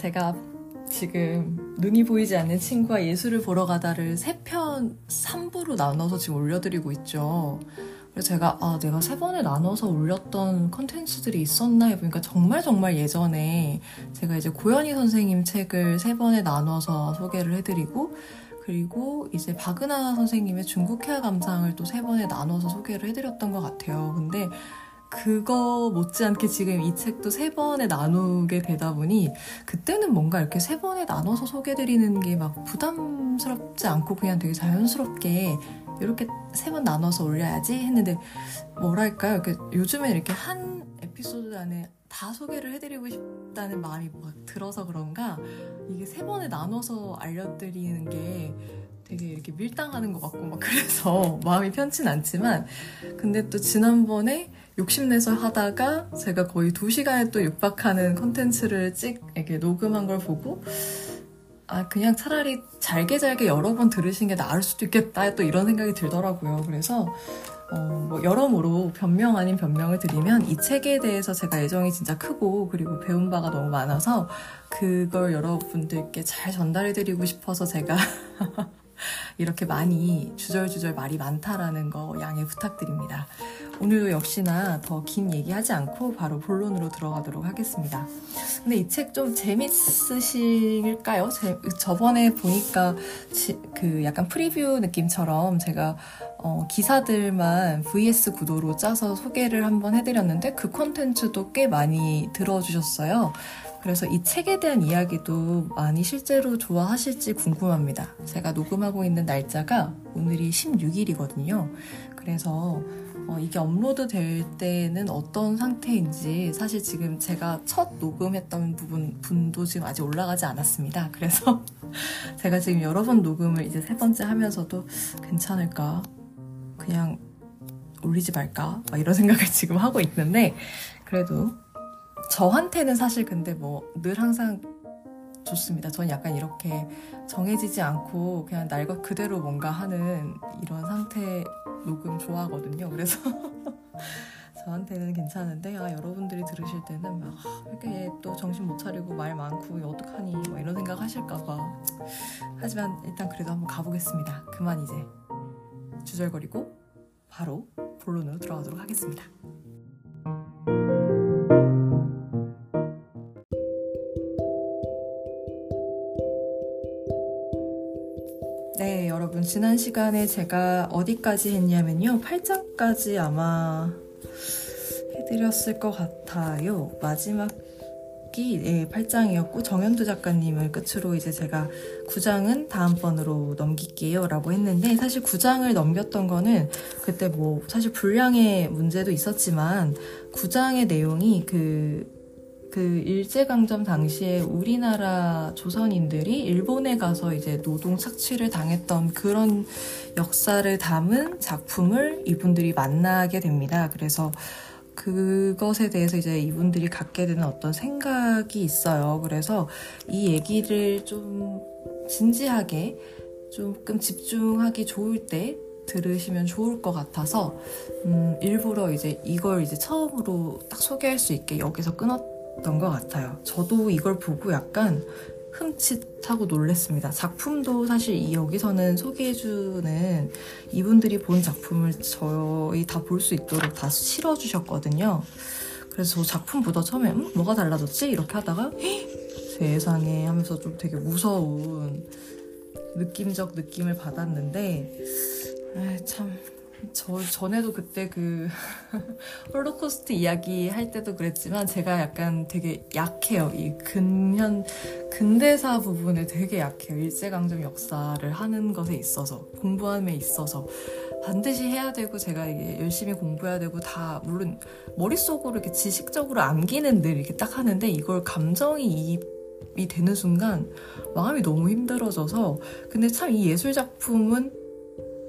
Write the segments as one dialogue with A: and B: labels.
A: 제가 지금 눈이 보이지 않는 친구와 예술을 보러 가다를 세편 3부로 나눠서 지금 올려드리고 있죠. 그래서 제가 아 내가 세 번에 나눠서 올렸던 컨텐츠들이 있었나 해보니까 정말 정말 예전에 제가 이제 고현희 선생님 책을 세 번에 나눠서 소개를 해드리고 그리고 이제 박은하 선생님의 중국 해화 감상을 또 세 번에 나눠서 소개를 해드렸던 것 같아요. 근데 그거 못지않게 지금 이 책도 세 번에 나누게 되다 보니 그때는 뭔가 이렇게 세 번에 나눠서 소개드리는 게 막 부담스럽지 않고 그냥 되게 자연스럽게 이렇게 세 번 나눠서 올려야지 했는데 뭐랄까요? 이렇게 요즘에 이렇게 한 에피소드 안에 다 소개를 해드리고 싶다는 마음이 막 들어서 그런가 이게 세 번에 나눠서 알려드리는 게 되게 이렇게 밀당하는 것 같고 막 그래서 마음이 편치 않지만 근데 또 지난번에 욕심내서 하다가 제가 거의 두 시간에 또 육박하는 컨텐츠를 찍 이렇게 녹음한 걸 보고 아 그냥 차라리 잘게 잘게 여러 번 들으신 게 나을 수도 있겠다 또 이런 생각이 들더라고요. 그래서 어, 뭐 여러모로 변명 아닌 변명을 드리면 이 책에 대해서 제가 애정이 진짜 크고 그리고 배운 바가 너무 많아서 그걸 여러분들께 잘 전달해드리고 싶어서 제가 이렇게 많이 주절주절 말이 많다라는 거 양해 부탁드립니다. 오늘도 역시나 더 긴 얘기하지 않고 바로 본론으로 들어가도록 하겠습니다. 근데 이 책 좀 재밌으실까요? 제, 저번에 보니까 지, 그 약간 프리뷰 느낌처럼 제가 어, 기사들만 VS 구도로 짜서 소개를 한번 해드렸는데 그 콘텐츠도 꽤 많이 들어주셨어요. 그래서 이 책에 대한 이야기도 많이 실제로 좋아하실지 궁금합니다. 제가 녹음하고 있는 날짜가 오늘이 16일이거든요. 그래서 어, 이게 업로드 될 때는 어떤 상태인지 사실 지금 제가 첫 녹음했던 부분 분도 지금 아직 올라가지 않았습니다. 그래서 제가 지금 여러 번 녹음을 이제 세 번째 하면서도 괜찮을까? 그냥 올리지 말까? 이런 생각을 지금 하고 있는데 그래도 저한테는 사실 근데 뭐 늘 항상 좋습니다. 저는 약간 이렇게 정해지지 않고 그냥 날 것 그대로 뭔가 하는 이런 상태 녹음 좋아하거든요. 그래서 저한테는 괜찮은데 아 여러분들이 들으실 때는 막 아, 이렇게 또 정신 못 차리고 말 많고 어떡하니 뭐 이런 생각 하실까봐 하지만 일단 그래도 한번 가보겠습니다. 그만 이제 주절거리고 바로 본론으로 들어가도록 하겠습니다. 여러분 지난 시간에 제가 어디까지 했냐면요. 8장까지 아마 해드렸을 것 같아요. 마지막이 예, 8장이었고 정현두 작가님을 끝으로 이제 제가 9장은 다음번으로 넘길게요 라고 했는데 사실 9장을 넘겼던 거는 그때 뭐 사실 분량의 문제도 있었지만 9장의 내용이 그 그 일제강점 당시에 우리나라 조선인들이 일본에 가서 이제 노동 착취를 당했던 그런 역사를 담은 작품을 이분들이 만나게 됩니다. 그래서 그것에 대해서 이제 이분들이 갖게 되는 어떤 생각이 있어요. 그래서 이 얘기를 좀 진지하게 조금 집중하기 좋을 때 들으시면 좋을 것 같아서 음, 일부러 이제 이걸 이제 처음으로 딱 소개할 수 있게 여기서 끊었 것 같아요. 저도 이걸 보고 약간 흠칫하고 놀랬습니다. 작품도 사실 여기서는 소개해주는 이분들이 본 작품을 저희 다 볼 수 있도록 다 실어주셨거든요. 그래서 저 작품 보다 처음에 음? 뭐가 달라졌지? 이렇게 하다가 세상에 하면서 좀 되게 무서운 느낌적 느낌을 받았는데 참 저 전에도 그때 그 홀로코스트 이야기 할 때도 그랬지만 제가 약간 되게 약해요. 이 근현 근대사 부분에 되게 약해요. 일제강점 역사를 하는 것에 있어서 공부함에 있어서 반드시 해야 되고 제가 이게 열심히 공부해야 되고 다 물론 머릿속으로 이렇게 지식적으로 암기는 늘 이렇게 딱 하는데 이걸 감정이 이입 이 되는 순간 마음이 너무 힘들어져서 근데 참 이 예술 작품은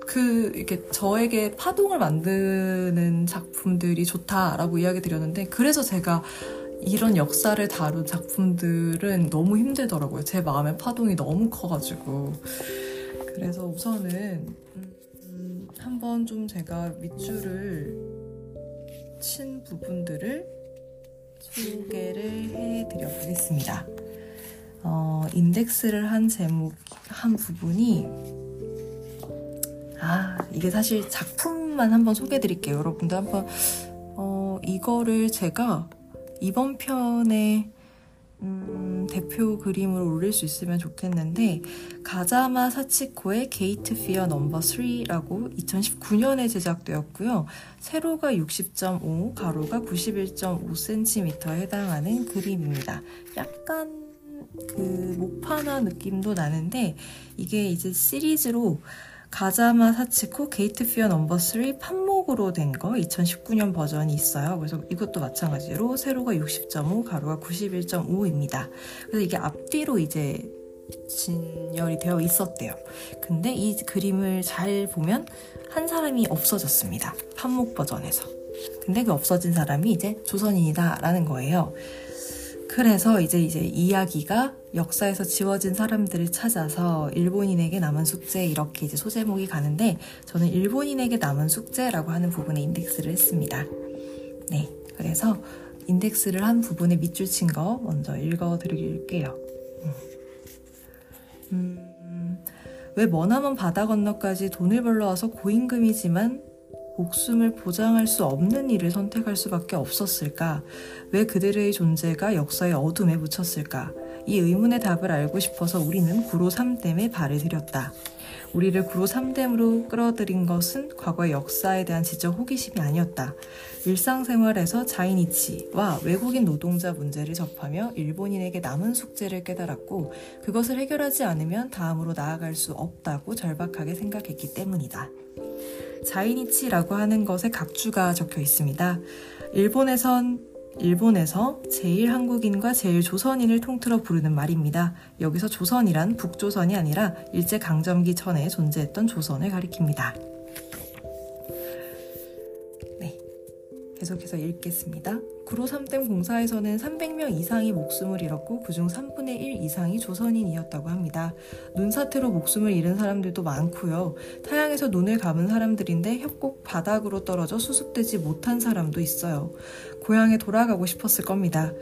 A: 그 이렇게 저에게 파동을 만드는 작품들이 좋다라고 이야기 드렸는데 그래서 제가 이런 역사를 다룬 작품들은 너무 힘들더라고요. 제 마음의 파동이 너무 커가지고 그래서 우선은 음, 한번 좀 제가 밑줄을 친 부분들을 소개를 해드려 보겠습니다. 어, 인덱스를 한 제목, 한 부분이, 아, 이게 사실 작품만 한번 소개해 드릴게요. 여러분들 한번, 어, 이거를 제가 이번 편에 음, 대표 그림을 올릴 수 있으면 좋겠는데 가자마 사치코의 Gate Pier Number 3라고 2019년에 제작되었고요. 세로가 60.5, 가로가 91.5cm에 해당하는 그림입니다. 약간 그 목판화 느낌도 나는데 이게 이제 시리즈로 가자마 사치코 Gate Pier Number 3 판목으로 된 거 2019년 버전이 있어요. 그래서 이것도 마찬가지로 세로가 60.5, 가로가 91.5입니다. 그래서 이게 앞뒤로 이제 진열이 되어 있었대요. 근데 이 그림을 잘 보면 한 사람이 없어졌습니다. 판목 버전에서. 근데 그 없어진 사람이 이제 조선인이다라는 거예요. 그래서 이제 이제 이야기가 역사에서 지워진 사람들을 찾아서 일본인에게 남은 숙제 이렇게 이제 소제목이 가는데 저는 일본인에게 남은 숙제라고 하는 부분에 인덱스를 했습니다. 네, 그래서 인덱스를 한 부분에 밑줄 친 거 먼저 읽어 드릴게요. 음, 음, 왜 머나먼 바다 건너까지 돈을 벌러 와서 고임금이지만 목숨을 보장할 수 없는 일을 선택할 수밖에 없었을까? 왜 그들의 존재가 역사의 어둠에 묻혔을까? 이 의문의 답을 알고 싶어서 우리는 구로 3댐에 발을 들였다. 우리를 구로 3댐으로 끌어들인 것은 과거의 역사에 대한 지적 호기심이 아니었다. 일상생활에서 자이니치와 외국인 노동자 문제를 접하며 일본인에게 남은 숙제를 깨달았고 그것을 해결하지 않으면 다음으로 나아갈 수 없다고 절박하게 생각했기 때문이다. 자이니치라고 하는 것에 각주가 적혀 있습니다. 일본에선 일본에서 제일 한국인과 제일 조선인을 통틀어 부르는 말입니다. 여기서 조선이란 북조선이 아니라 일제강점기 전에 존재했던 조선을 가리킵니다. 네. 계속해서 읽겠습니다. 구로 3댐 공사에서는 300명 이상이 목숨을 잃었고 그중 3분의 1 이상이 조선인이었다고 합니다. 눈사태로 목숨을 잃은 사람들도 많고요. 타양에서 눈을 감은 사람들인데 협곡 바닥으로 떨어져 수습되지 못한 사람도 있어요. 고향에 돌아가고 싶었을 겁니다.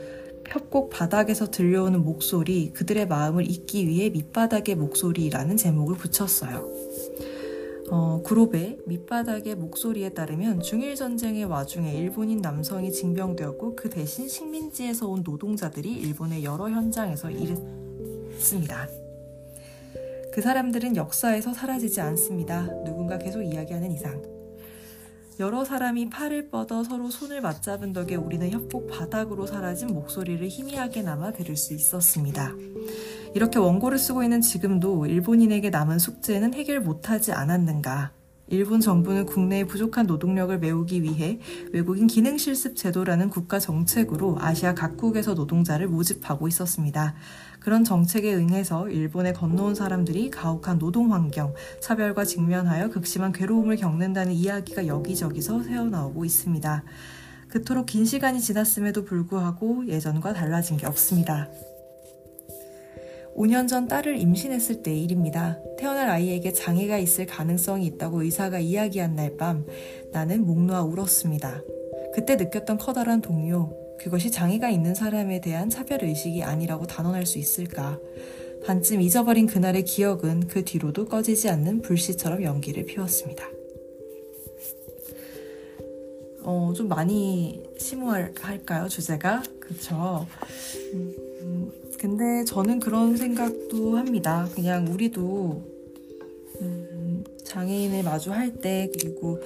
A: 협곡 바닥에서 들려오는 목소리, 그들의 마음을 잊기 위해 밑바닥의 목소리라는 제목을 붙였어요. 어, 그룹의 밑바닥의 목소리에 따르면 중일 전쟁의 와중에 일본인 남성이 징병되었고 그 대신 식민지에서 온 노동자들이 일본의 여러 현장에서 일했습니다. 그 사람들은 역사에서 사라지지 않습니다. 누군가 계속 이야기하는 이상. 여러 사람이 팔을 뻗어 서로 손을 맞잡은 덕에 우리는 협곡 바닥으로 사라진 목소리를 희미하게나마 들을 수 있었습니다. 이렇게 원고를 쓰고 있는 지금도 일본인에게 남은 숙제는 해결 못하지 않았는가? 일본 정부는 국내의 부족한 노동력을 메우기 위해 외국인 기능 실습 제도라는 국가 정책으로 아시아 각국에서 노동자를 모집하고 있었습니다. 그런 정책에 응해서 일본에 건너온 사람들이 가혹한 노동 환경, 차별과 직면하여 극심한 괴로움을 겪는다는 이야기가 여기저기서 새어나오고 있습니다. 그토록 긴 시간이 지났음에도 불구하고 예전과 달라진 게 없습니다. 5년 전 딸을 임신했을 때 일입니다. 태어날 아이에게 장애가 있을 가능성이 있다고 의사가 이야기한 날 밤 나는 목 놓아 울었습니다. 그때 느꼈던 커다란 동요, 그것이 장애가 있는 사람에 대한 차별의식이 아니라고 단언할 수 있을까? 반쯤 잊어버린 그날의 기억은 그 뒤로도 꺼지지 않는 불씨처럼 연기를 피웠습니다. 어, 좀 많이 심오할까요, 주제가? 그쵸. 음, 음, 근데 저는 그런 생각도 합니다. 그냥 우리도, 음, 장애인을 마주할 때, 그리고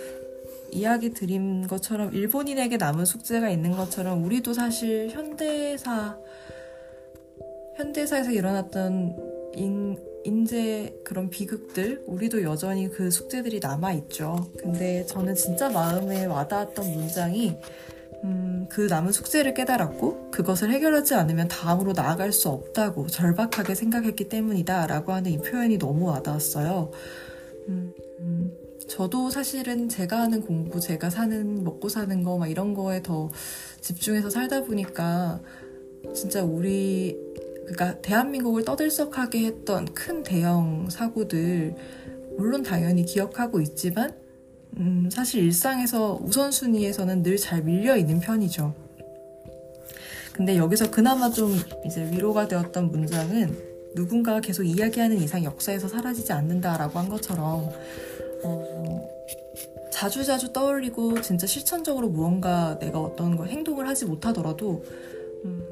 A: 이야기 드린 것처럼 일본인에게 남은 숙제가 있는 것처럼 우리도 사실 현대사, 현대사에서 일어났던 인, 인재 그런 비극들 우리도 여전히 그 숙제들이 남아 있죠. 근데 저는 진짜 마음에 와닿았던 문장이 음, 그 남은 숙제를 깨달았고 그것을 해결하지 않으면 다음으로 나아갈 수 없다고 절박하게 생각했기 때문이다 라고 하는 이 표현이 너무 와닿았어요. 음, 음, 저도 사실은 제가 하는 공부, 제가 사는 먹고 사는 거 막 이런 거에 더 집중해서 살다 보니까 진짜 우리 그러니까 대한민국을 떠들썩하게 했던 큰 대형 사고들 물론 당연히 기억하고 있지만 음, 사실 일상에서 우선순위에서는 늘 잘 밀려 있는 편이죠. 근데 여기서 그나마 좀 이제 위로가 되었던 문장은 누군가가 계속 이야기하는 이상 역사에서 사라지지 않는다라고 한 것처럼 어, 자주자주 떠올리고 진짜 실천적으로 무언가 내가 어떤 걸 행동을 하지 못하더라도 음,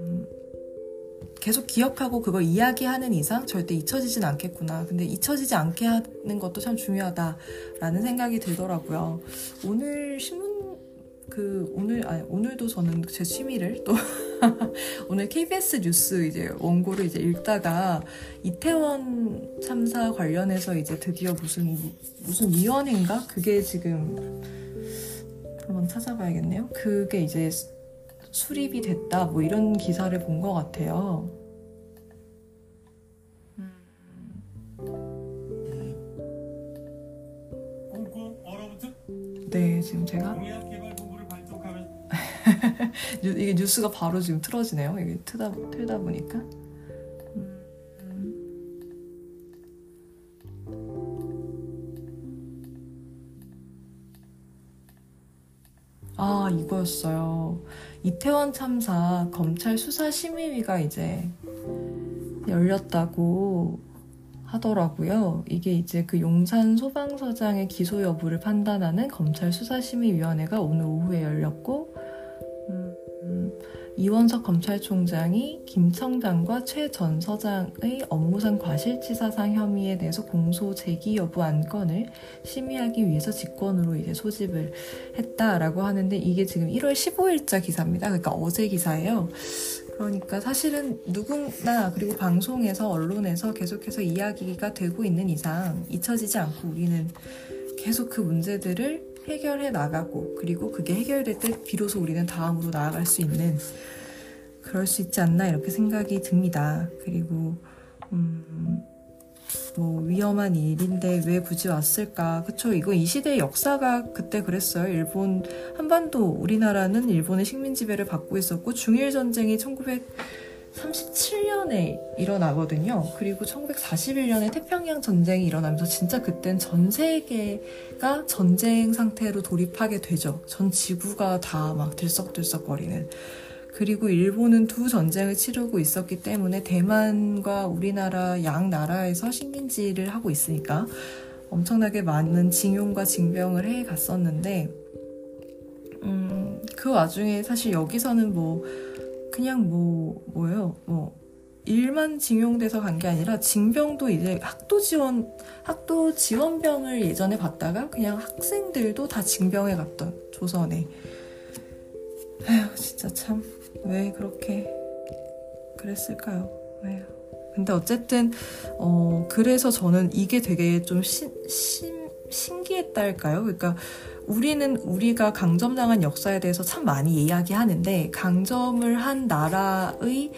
A: 계속 기억하고 그걸 이야기하는 이상 절대 잊혀지진 않겠구나. 근데 잊혀지지 않게 하는 것도 참 중요하다라는 생각이 들더라고요. 오늘 신문 그 오늘 아니 오늘도 저는 제 취미를 또 오늘 KBS 뉴스 이제 원고를 이제 읽다가 이태원 참사 관련해서 이제 드디어 무슨 무슨 위원회인가 그게 지금 한번 찾아봐야겠네요. 그게 이제 수립이 됐다 뭐 이런 기사를 본 것 같아요. 네, 지금 제가 이게 뉴스가 바로 지금 틀어지네요. 이게 트다, 틀다 보니까. 아, 이거였어요. 이태원 참사 검찰 수사 심의위가 이제 열렸다고 하더라고요. 이게 이제 그 용산 소방서장의 기소 여부를 판단하는 검찰 수사심의위원회가 오늘 오후에 열렸고, 이원석 검찰총장이 김 청장과 최 전 서장의 업무상 과실치사상 혐의에 대해서 공소 제기 여부 안건을 심의하기 위해서 직권으로 이제 소집을 했다라고 하는데 이게 지금 1월 15일자 기사입니다. 그러니까 어제 기사예요. 그러니까 사실은 누구나 그리고 방송에서 언론에서 계속해서 이야기가 되고 있는 이상 잊혀지지 않고 우리는 계속 그 문제들을 해결해 나가고 그리고 그게 해결될 때 비로소 우리는 다음으로 나아갈 수 있는 그럴 수 있지 않나 이렇게 생각이 듭니다. 그리고 음, 뭐 위험한 일인데 왜 굳이 왔을까? 그쵸? 이거 이 시대의 역사가 그때 그랬어요. 일본 한반도 우리나라는 일본의 식민 지배를 받고 있었고 중일 전쟁이 1900 37년에 일어나거든요. 그리고 1941년에 태평양 전쟁이 일어나면서 진짜 그땐 전 세계가 전쟁 상태로 돌입하게 되죠. 전 지구가 다 막 들썩들썩거리는. 그리고 일본은 두 전쟁을 치르고 있었기 때문에 대만과 우리나라 양 나라에서 식민지를 하고 있으니까 엄청나게 많은 징용과 징병을 해 갔었는데, 음, 그 와중에 사실 여기서는 뭐, 그냥 뭐 뭐예요? 뭐 일만 징용돼서 간 게 아니라 징병도 이제 학도 지원 학도 지원병을 예전에 받다가 그냥 학생들도 다 징병에 갔던 조선에 아휴 진짜 참 왜 그렇게 그랬을까요? 왜요? 근데 어쨌든 어 그래서 저는 이게 되게 좀 신, 신, 신기했달까요? 그러니까 우리는 우리가 강점당한 역사에 대해서 참 많이 이야기하는데 강점을 한 나라의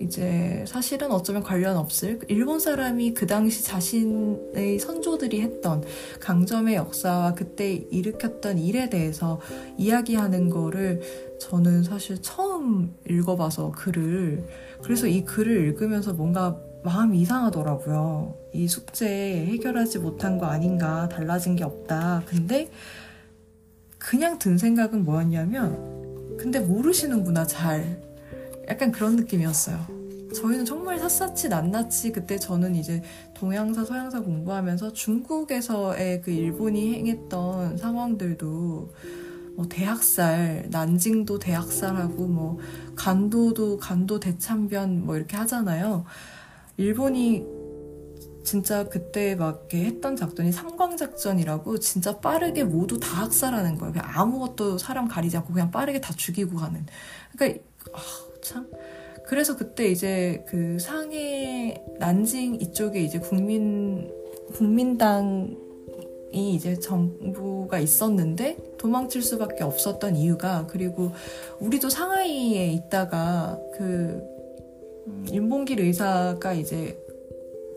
A: 이제 사실은 어쩌면 관련 없을 일본 사람이 그 당시 자신의 선조들이 했던 강점의 역사와 그때 일으켰던 일에 대해서 이야기하는 거를 저는 사실 처음 읽어봐서 글을 그래서 이 글을 읽으면서 뭔가 마음이 이상하더라고요. 이 숙제 해결하지 못한 거 아닌가, 달라진 게 없다. 근데 그냥 든 생각은 뭐였냐면, 근데 모르시는구나, 잘. 약간 그런 느낌이었어요. 저희는 정말 샅샅이 낱낱이 그때 저는 이제 동양사, 서양사 공부하면서 중국에서의 그 일본이 행했던 상황들도 뭐 대학살, 난징도 대학살하고 뭐 간도도 간도 대참변 뭐 이렇게 하잖아요. 일본이 진짜 그때 막 했던 작전이 삼광작전이라고 진짜 빠르게 모두 다 학살하는 거예요. 그냥 아무것도 사람 가리지 않고 그냥 빠르게 다 죽이고 가는. 그러니까 아, 참. 그래서 그때 이제 그 상해 난징 이쪽에 이제 국민 국민당 이 이제 정부가 있었는데 도망칠 수밖에 없었던 이유가 그리고 우리도 상하이에 있다가 그 음, 윤봉길 의사가 이제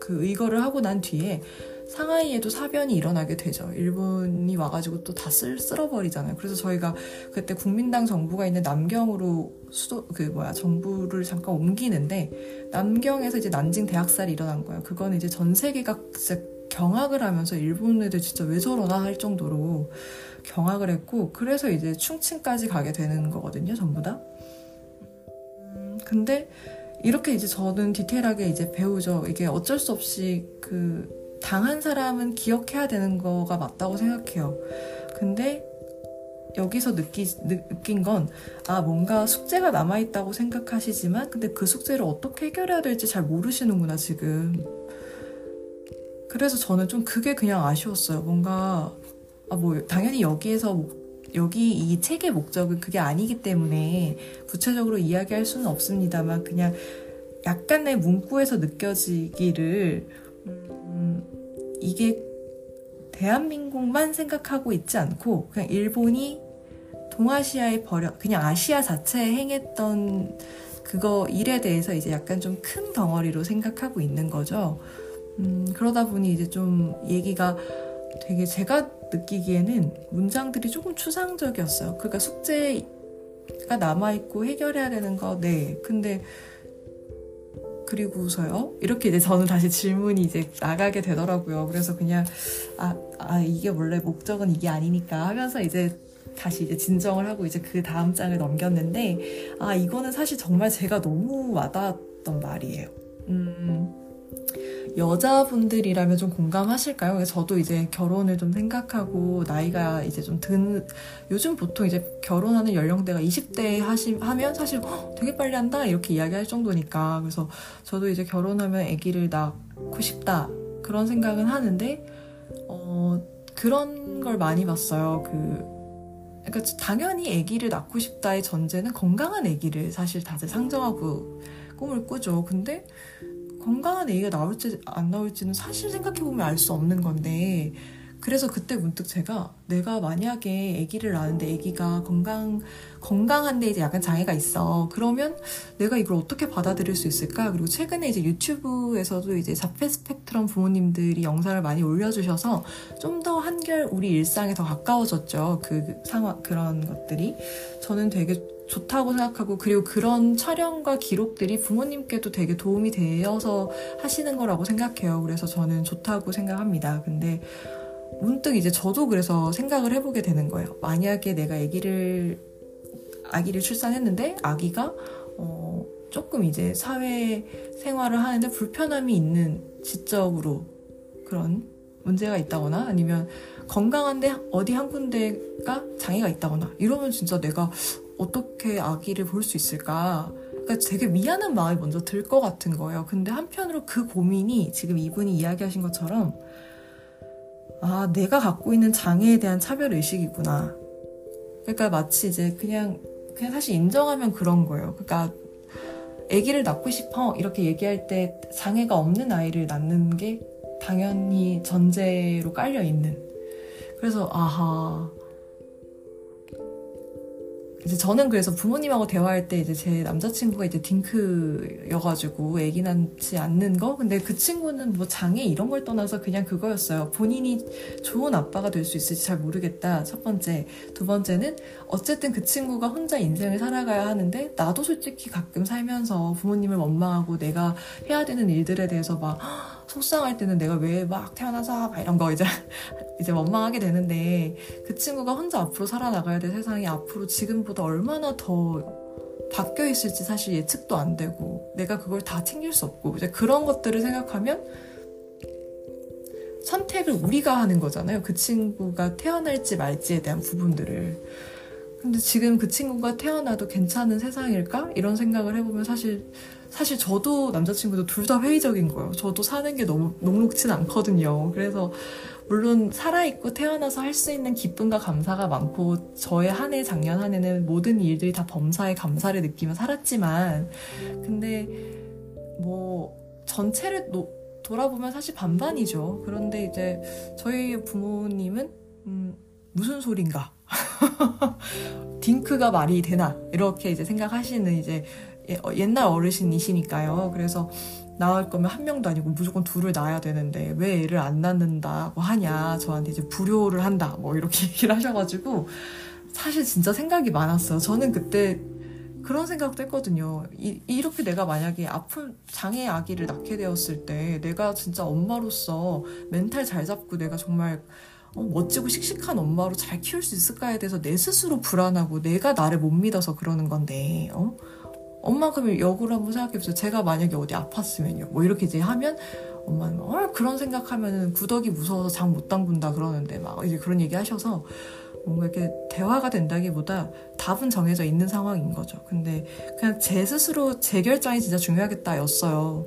A: 그 의거를 하고 난 뒤에 상하이에도 사변이 일어나게 되죠. 일본이 와가지고 또 다 쓸어버리잖아요. 그래서 저희가 그때 국민당 정부가 있는 남경으로 수도, 그 뭐야, 정부를 잠깐 옮기는데, 남경에서 이제 난징 대학살이 일어난 거예요. 그거는 이제 전 세계가 진짜 경악을 하면서 일본 애들 진짜 왜 저러나 할 정도로 경악을 했고, 그래서 이제 충칭까지 가게 되는 거거든요, 전부 다. 근데 이렇게 이제 저는 디테일하게 이제 배우죠. 이게 어쩔 수 없이 그 당한 사람은 기억해야 되는 거가 맞다고 생각해요. 근데 여기서 느끼, 느낀 건, 아, 뭔가 숙제가 남아있다고 생각하시지만, 근데 그 숙제를 어떻게 해결해야 될지 잘 모르시는구나, 지금. 그래서 저는 좀 그게 그냥 아쉬웠어요. 뭔가, 아, 뭐, 당연히 여기에서, 여기 이 책의 목적은 그게 아니기 때문에 구체적으로 이야기할 수는 없습니다만, 그냥 약간의 문구에서 느껴지기를, 음, 이게 대한민국만 생각하고 있지 않고 그냥 일본이 동아시아에 버려 그냥 아시아 자체에 행했던 그거 일에 대해서 이제 약간 좀 큰 덩어리로 생각하고 있는 거죠. 음, 그러다 보니 이제 좀 얘기가 되게 제가 느끼기에는 문장들이 조금 추상적이었어요. 그러니까 숙제가 남아있고 해결해야 되는 거, 네. 근데 그리고서요. 이렇게 이제 저는 다시 질문이 이제 나가게 되더라고요. 그래서 그냥, 아, 아, 이게 원래 목적은 이게 아니니까 하면서 이제 다시 이제 진정을 하고 이제 그 다음 장을 넘겼는데, 아, 이거는 사실 정말 제가 너무 와닿았던 말이에요. 음, 여자분들이라면 좀 공감하실까요? 저도 이제 결혼을 좀 생각하고 나이가 이제 좀 든, 요즘 보통 이제 결혼하는 연령대가 20대 하시, 하면 사실 되게 빨리 한다 이렇게 이야기할 정도니까 그래서 저도 이제 결혼하면 아기를 낳고 싶다 그런 생각은 하는데 어, 그런 걸 많이 봤어요. 그 그러니까 당연히 아기를 낳고 싶다의 전제는 건강한 아기를 사실 다들 상정하고 꿈을 꾸죠. 근데 건강한 애기가 나올지 안 나올지는 사실 생각해보면 알 수 없는 건데 그래서 그때 문득 제가 내가 만약에 아기를 낳는데 아기가 건강 건강한데 이제 약간 장애가 있어 그러면 내가 이걸 어떻게 받아들일 수 있을까 그리고 최근에 이제 유튜브에서도 이제 자폐 스펙트럼 부모님들이 영상을 많이 올려주셔서 좀 더 한결 우리 일상에 더 가까워졌죠 그 상황 그런 것들이 저는 되게 좋다고 생각하고 그리고 그런 촬영과 기록들이 부모님께도 되게 도움이 되어서 하시는 거라고 생각해요. 그래서 저는 좋다고 생각합니다. 근데 문득 이제 저도 그래서 생각을 해보게 되는 거예요. 만약에 내가 아기를 아기를 출산했는데 아기가 어 조금 이제 사회 생활을 하는데 불편함이 있는 지적으로 그런 문제가 있다거나 아니면 건강한데 어디 한 군데가 장애가 있다거나 이러면 진짜 내가 어떻게 아기를 볼 수 있을까? 그러니까 되게 미안한 마음이 먼저 들 것 같은 거예요. 근데 한편으로 그 고민이 지금 이분이 이야기하신 것처럼 아, 내가 갖고 있는 장애에 대한 차별 의식이구나. 그러니까 마치 이제 그냥 그냥 사실 인정하면 그런 거예요. 그러니까 아기를 낳고 싶어 이렇게 얘기할 때 장애가 없는 아이를 낳는 게 당연히 전제로 깔려 있는. 그래서 아하 이제 저는 그래서 부모님하고 대화할 때 이제 제 남자친구가 이제 딩크여가지고 애기 낳지 않는 거? 근데 그 친구는 뭐 장애 이런 걸 떠나서 그냥 그거였어요. 본인이 좋은 아빠가 될 수 있을지 잘 모르겠다. 첫 번째. 두 번째는 어쨌든 그 친구가 혼자 인생을 살아가야 하는데 나도 솔직히 가끔 살면서 부모님을 원망하고 내가 해야 되는 일들에 대해서 막 속상할 때는 내가 왜 막 태어나서 막 이런 거 이제 이제 원망하게 되는데 그 친구가 혼자 앞으로 살아나가야 될 세상이 앞으로 지금보다 얼마나 더 바뀌어 있을지 사실 예측도 안 되고 내가 그걸 다 챙길 수 없고 이제 그런 것들을 생각하면 선택을 우리가 하는 거잖아요. 그 친구가 태어날지 말지에 대한 부분들을. 근데 지금 그 친구가 태어나도 괜찮은 세상일까? 이런 생각을 해보면 사실 사실 저도 남자친구도 둘 다 회의적인 거예요. 저도 사는 게 너무 녹록진 않거든요. 그래서 물론 살아있고 태어나서 할 수 있는 기쁨과 감사가 많고 저의 한 해 작년 한 해는 모든 일들이 다 범사에 감사를 느끼며 살았지만 근데 뭐 전체를 노, 돌아보면 사실 반반이죠. 그런데 이제 저희 부모님은 음, 무슨 소린가? 딩크가 말이 되나? 이렇게 이제 생각하시는 이제 옛날 어르신이시니까요. 그래서 낳을 거면 한 명도 아니고 무조건 둘을 낳아야 되는데 왜 애를 안 낳는다고 하냐. 저한테 이제 불효를 한다. 뭐 이렇게 얘기를 하셔가지고 사실 진짜 생각이 많았어요. 저는 그때 그런 생각도 했거든요. 이, 이렇게 내가 만약에 아픈 장애 아기를 낳게 되었을 때 내가 진짜 엄마로서 멘탈 잘 잡고 내가 정말 어, 멋지고 씩씩한 엄마로 잘 키울 수 있을까에 대해서 내 스스로 불안하고 내가 나를 못 믿어서 그러는 건데 어? 엄마 그러면 역으로 한번 생각해보세요. 제가 만약에 어디 아팠으면요. 뭐 이렇게 이제 하면 엄마는 어, 그런 생각하면은 구덕이 무서워서 잠못 당분다 그러는데 막 이제 그런 얘기 하셔서 뭔가 이렇게 대화가 된다기보다 답은 정해져 있는 상황인 거죠. 근데 그냥 제 스스로 제 결정이 진짜 중요하겠다였어요.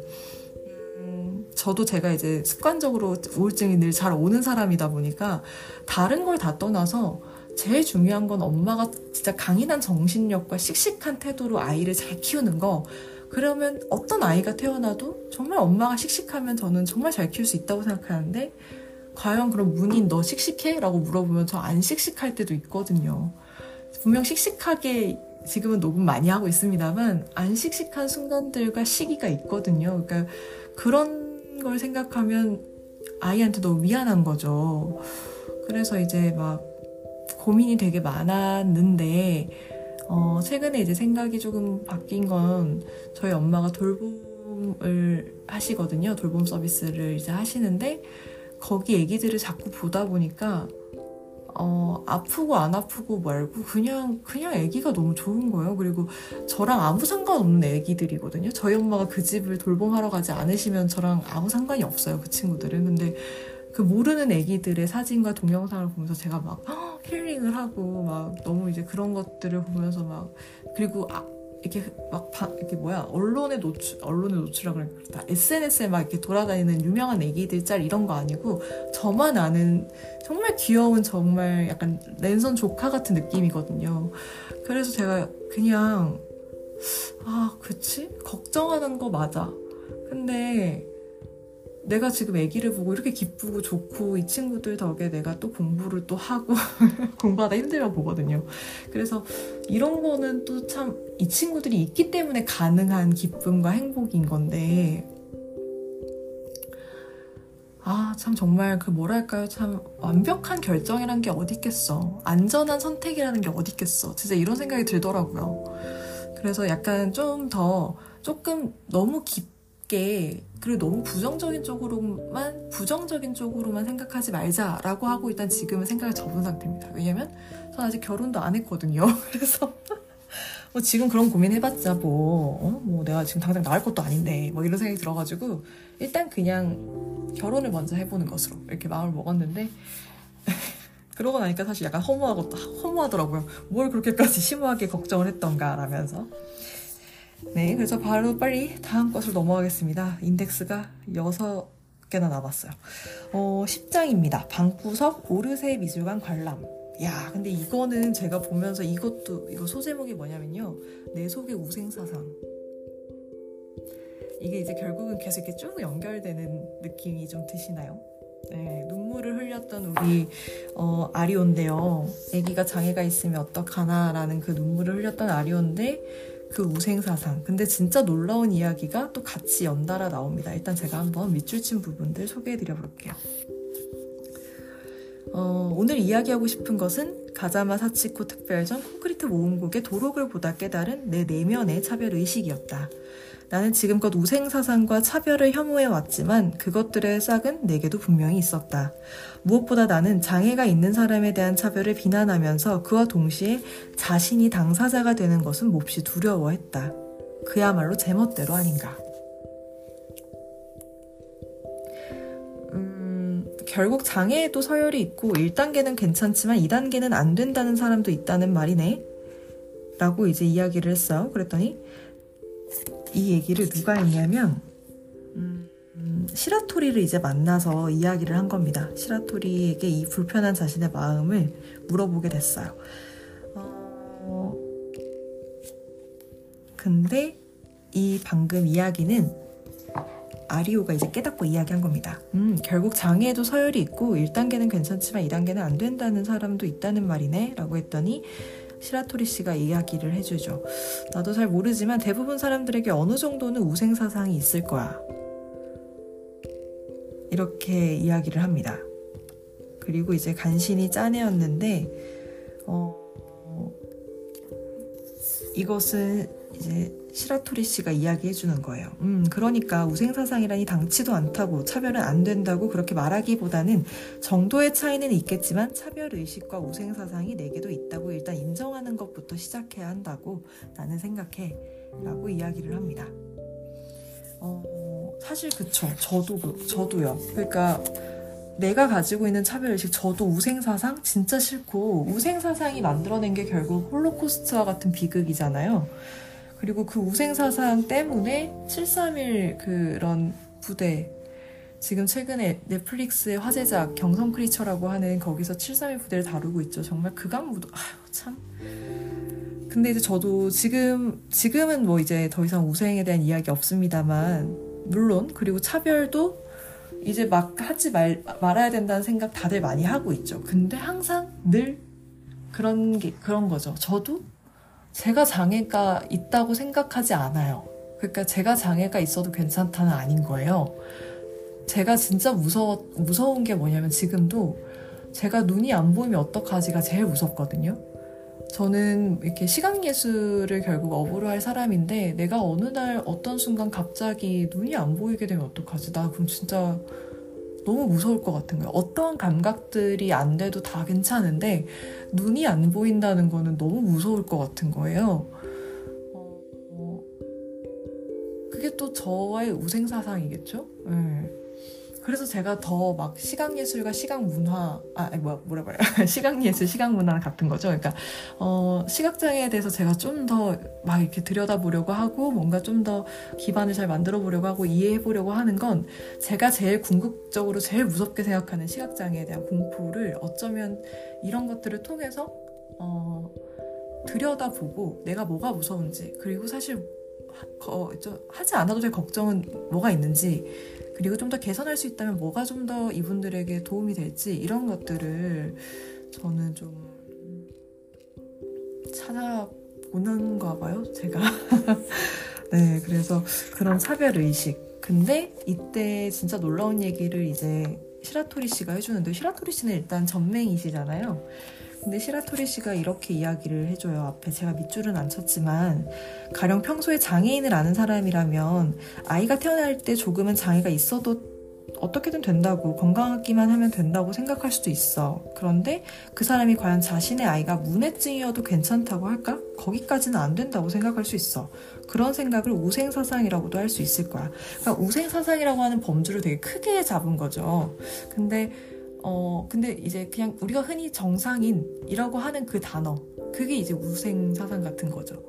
A: 음, 저도 제가 이제 습관적으로 우울증이 늘 잘 오는 사람이다 보니까 다른 걸 다 떠나서 제일 중요한 건 엄마가 진짜 강인한 정신력과 씩씩한 태도로 아이를 잘 키우는 거. 그러면 어떤 아이가 태어나도 정말 엄마가 씩씩하면 저는 정말 잘 키울 수 있다고 생각하는데 과연 그럼 문인 너 씩씩해? 라고 물어보면 저 안 씩씩할 때도 있거든요. 분명 씩씩하게 지금은 녹음 많이 하고 있습니다만 안 씩씩한 순간들과 시기가 있거든요. 그러니까 그런 걸 생각하면 아이한테 너무 미안한 거죠. 그래서 이제 막 고민이 되게 많았는데 어, 최근에 이제 생각이 조금 바뀐 건 저희 엄마가 돌봄을 하시거든요. 돌봄 서비스를 이제 하시는데 거기 애기들을 자꾸 보다 보니까 어, 아프고 안 아프고 말고 그냥 그냥 애기가 너무 좋은 거예요. 그리고 저랑 아무 상관없는 애기들이거든요. 저희 엄마가 그 집을 돌봄하러 가지 않으시면 저랑 아무 상관이 없어요. 그 친구들은. 근데 그 모르는 애기들의 사진과 동영상을 보면서 제가 막 힐링을 하고 막 너무 이제 그런 것들을 보면서 막 그리고 아, 이렇게 막 바, 이렇게 뭐야 언론에 노출 언론에 노출하 그러니까 SNS에 막 이렇게 돌아다니는 유명한 애기들 짤 이런 거 아니고 저만 아는 정말 귀여운 정말 약간 랜선 조카 같은 느낌이거든요. 그래서 제가 그냥 아 그치 걱정하는 거 맞아. 근데 내가 지금 아기를 보고 이렇게 기쁘고 좋고 이 친구들 덕에 내가 또 공부를 또 하고 공부하다 힘들면 보거든요. 그래서 이런 거는 또 참 이 친구들이 있기 때문에 가능한 기쁨과 행복인 건데 아, 참 정말 그 뭐랄까요? 참 완벽한 결정이란 게 어디 있겠어. 안전한 선택이라는 게 어디 있겠어. 진짜 이런 생각이 들더라고요. 그래서 약간 좀 더 조금 너무 깊 게 그리고 너무 부정적인 쪽으로만 부정적인 쪽으로만 생각하지 말자라고 하고 일단 지금은 생각을 접은 상태입니다. 왜냐면 전 아직 결혼도 안 했거든요. 그래서 뭐 지금 그런 고민 해봤자 뭐, 어? 뭐 내가 지금 당장 나을 것도 아닌데 뭐 이런 생각이 들어가지고 일단 그냥 결혼을 먼저 해보는 것으로 이렇게 마음을 먹었는데 그러고 나니까 사실 약간 허무하고 허무하더라고요. 뭘 그렇게까지 심오하게 걱정을 했던가 라면서 네, 그래서 바로 빨리 다음 것으로 넘어가겠습니다. 인덱스가 6개나 남았어요. 어, 10장입니다. 방구석 오르세 미술관 관람. 야, 근데 이거는 제가 보면서 이것도, 이거 소제목이 뭐냐면요. 내 속의 우생사상. 이게 이제 결국은 계속 이렇게 쭉 연결되는 느낌이 좀 드시나요? 네, 눈물을 흘렸던 우리 어, 아리온데요. 아기가 장애가 있으면 어떡하나라는 그 눈물을 흘렸던 아리온데 그 우생사상. 근데 진짜 놀라운 이야기가 또 같이 연달아 나옵니다. 일단 제가 한번 밑줄 친 부분들 소개해 드려 볼게요. 어, 오늘 이야기하고 싶은 것은 가자마 사치코 특별전 콘크리트 모음곡의 도록을 보다 깨달은 내 내면의 차별 의식이었다. 나는 지금껏 우생사상과 차별을 혐오해 왔지만 그것들의 싹은 내게도 분명히 있었다. 무엇보다 나는 장애가 있는 사람에 대한 차별을 비난하면서 그와 동시에 자신이 당사자가 되는 것은 몹시 두려워했다. 그야말로 제멋대로 아닌가. 음, 결국 장애에도 서열이 있고 1단계는 괜찮지만 2단계는 안 된다는 사람도 있다는 말이네. 라고 이제 이야기를 했어요. 그랬더니 이 얘기를 누가 했냐면 음, 시라토리를 이제 만나서 이야기를 한 겁니다. 시라토리에게 이 불편한 자신의 마음을 물어보게 됐어요. 어, 근데 이 방금 이야기는 아리오가 이제 깨닫고 이야기한 겁니다. 음, 결국 장애에도 서열이 있고 1단계는 괜찮지만 2단계는 안 된다는 사람도 있다는 말이네 라고 했더니 시라토리 씨가 이야기를 해주죠. 나도 잘 모르지만 대부분 사람들에게 어느 정도는 우생사상이 있을 거야. 이렇게 이야기를 합니다. 그리고 이제 간신히 짜내었는데, 어, 이것은 이제 시라토리 씨가 이야기해 주는 거예요. 음, 그러니까 우생사상이라니 당치도 않다고 차별은 안 된다고 그렇게 말하기보다는 정도의 차이는 있겠지만 차별 의식과 우생사상이 내게도 있다고 일단 인정하는 것부터 시작해야 한다고 나는 생각해. 라고 이야기를 합니다. 어, 사실 그쵸. 저도, 그, 저도요. 그러니까 내가 가지고 있는 차별의식 저도 우생사상 진짜 싫고 우생사상이 만들어낸 게 결국 홀로코스트와 같은 비극이잖아요. 그리고 그 우생사상 때문에 731 그런 부대 지금 최근에 넷플릭스의 화제작 경성 크리처라고 하는 거기서 731 부대를 다루고 있죠. 정말 극악 무도 아유 참. 근데 이제 저도 지금 지금은 뭐 이제 더 이상 우생에 대한 이야기 없습니다만 물론 그리고 차별도 이제 막 하지 말, 말아야 된다는 생각 다들 많이 하고 있죠. 근데 항상 늘 그런 게, 그런 거죠. 저도 제가 장애가 있다고 생각하지 않아요. 그러니까 제가 장애가 있어도 괜찮다는 아닌 거예요. 제가 진짜 무서워, 무서운 게 뭐냐면 지금도 제가 눈이 안 보이면 어떡하지가 제일 무섭거든요. 저는 이렇게 시각 예술을 결국 업으로 할 사람인데 내가 어느 날 어떤 순간 갑자기 눈이 안 보이게 되면 어떡하지? 나 그럼 진짜 너무 무서울 것 같은 거예요. 어떤 감각들이 안 돼도 다 괜찮은데 눈이 안 보인다는 거는 너무 무서울 것 같은 거예요. 어, 어, 그게 또 저의 우생사상이겠죠? 네. 그래서 제가 더 막 시각 예술과 시각 문화, 아, 뭐야, 뭐라 그래요? 시각 예술, 시각 문화 같은 거죠. 그러니까, 어, 시각 장애에 대해서 제가 좀 더 막 이렇게 들여다보려고 하고, 뭔가 좀 더 기반을 잘 만들어 보려고 하고, 이해해 보려고 하는 건 제가 제일 궁극적으로 제일 무섭게 생각하는 시각 장애에 대한 공포를 어쩌면 이런 것들을 통해서, 어, 들여다보고 내가 뭐가 무서운지, 그리고 사실, 어, 하지 않아도 될 걱정은 뭐가 있는지, 그리고 좀 더 개선할 수 있다면 뭐가 좀 더 이분들에게 도움이 될지 이런 것들을 저는 좀 찾아보는가 봐요, 제가. 네, 그래서 그런 차별 의식. 근데 이때 진짜 놀라운 얘기를 이제 시라토리 씨가 해주는데 시라토리 씨는 일단 전맹이시잖아요. 근데 시라토리 씨가 이렇게 이야기를 해줘요. 앞에 제가 밑줄은 안 쳤지만 가령 평소에 장애인을 아는 사람이라면 아이가 태어날 때 조금은 장애가 있어도 어떻게든 된다고 건강하기만 하면 된다고 생각할 수도 있어. 그런데 그 사람이 과연 자신의 아이가 문해증이어도 괜찮다고 할까? 거기까지는 안 된다고 생각할 수 있어. 그런 생각을 우생사상이라고도 할 수 있을 거야. 그러니까 우생사상이라고 하는 범주를 되게 크게 잡은 거죠. 근데 어, 근데 이제 그냥 우리가 흔히 정상인이라고 하는 그 단어, 그게 이제 우생 사상 같은 거죠.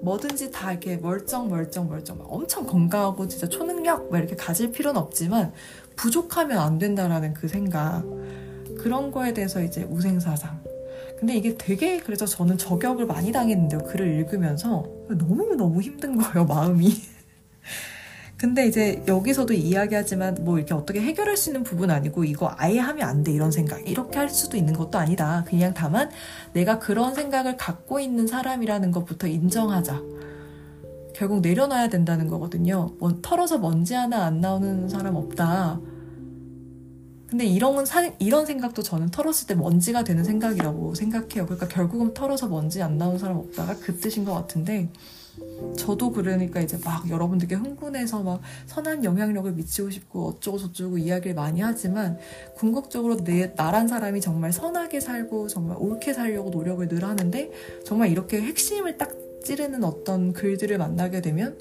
A: 뭐든지 다 이렇게 멀쩡, 멀쩡, 멀쩡, 엄청 건강하고 진짜 초능력 막 이렇게 가질 필요는 없지만 부족하면 안 된다라는 그 생각. 그런 거에 대해서 이제 우생 사상. 근데 이게 되게 그래서 저는 저격을 많이 당했는데요. 글을 읽으면서 너무너무 힘든 거예요, 마음이. 근데 이제 여기서도 이야기하지만 뭐 이렇게 어떻게 해결할 수 있는 부분 아니고 이거 아예 하면 안 돼 이런 생각 이렇게 할 수도 있는 것도 아니다. 그냥 다만 내가 그런 생각을 갖고 있는 사람이라는 것부터 인정하자. 결국 내려놔야 된다는 거거든요. 뭐, 털어서 먼지 하나 안 나오는 사람 없다. 근데 이런, 사, 이런 생각도 저는 털었을 때 먼지가 되는 생각이라고 생각해요. 그러니까 결국은 털어서 먼지 안 나오는 사람 없다가 그 뜻인 것 같은데 저도 그러니까 이제 막 여러분들께 흥분해서 막 선한 영향력을 미치고 싶고 어쩌고 저쩌고 이야기를 많이 하지만 궁극적으로 내 나란 사람이 정말 선하게 살고 정말 옳게 살려고 노력을 늘 하는데 정말 이렇게 핵심을 딱 찌르는 어떤 글들을 만나게 되면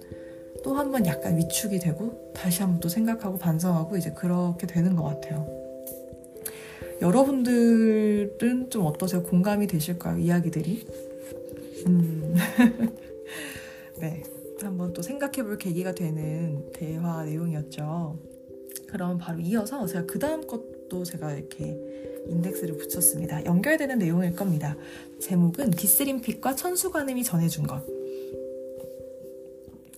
A: 또 한 번 약간 위축이 되고 다시 한번 또 생각하고 반성하고 이제 그렇게 되는 것 같아요. 여러분들은 좀 어떠세요? 공감이 되실까요? 이야기들이? 음. 네. 한번 또 생각해 볼 계기가 되는 대화 내용이었죠. 그럼 바로 이어서 제가 그 다음 것도 제가 이렇게 인덱스를 붙였습니다. 연결되는 내용일 겁니다. 제목은 디스림픽과 천수관음이 전해준 것.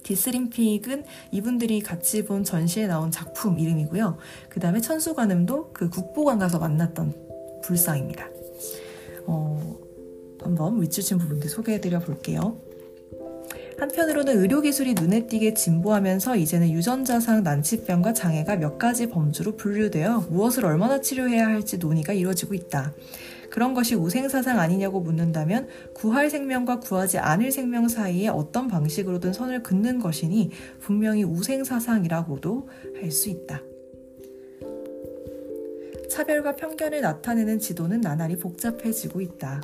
A: 디스림픽은 이분들이 같이 본 전시에 나온 작품 이름이고요. 그 다음에 천수관음도 그 국보관 가서 만났던 불상입니다. 어, 한번 윗줄친 부분들 소개해드려 볼게요. 한편으로는 의료기술이 눈에 띄게 진보하면서 이제는 유전자상 난치병과 장애가 몇 가지 범주로 분류되어 무엇을 얼마나 치료해야 할지 논의가 이루어지고 있다. 그런 것이 우생사상 아니냐고 묻는다면 구할 생명과 구하지 않을 생명 사이에 어떤 방식으로든 선을 긋는 것이니 분명히 우생사상이라고도 할 수 있다. 차별과 편견을 나타내는 지도는 나날이 복잡해지고 있다.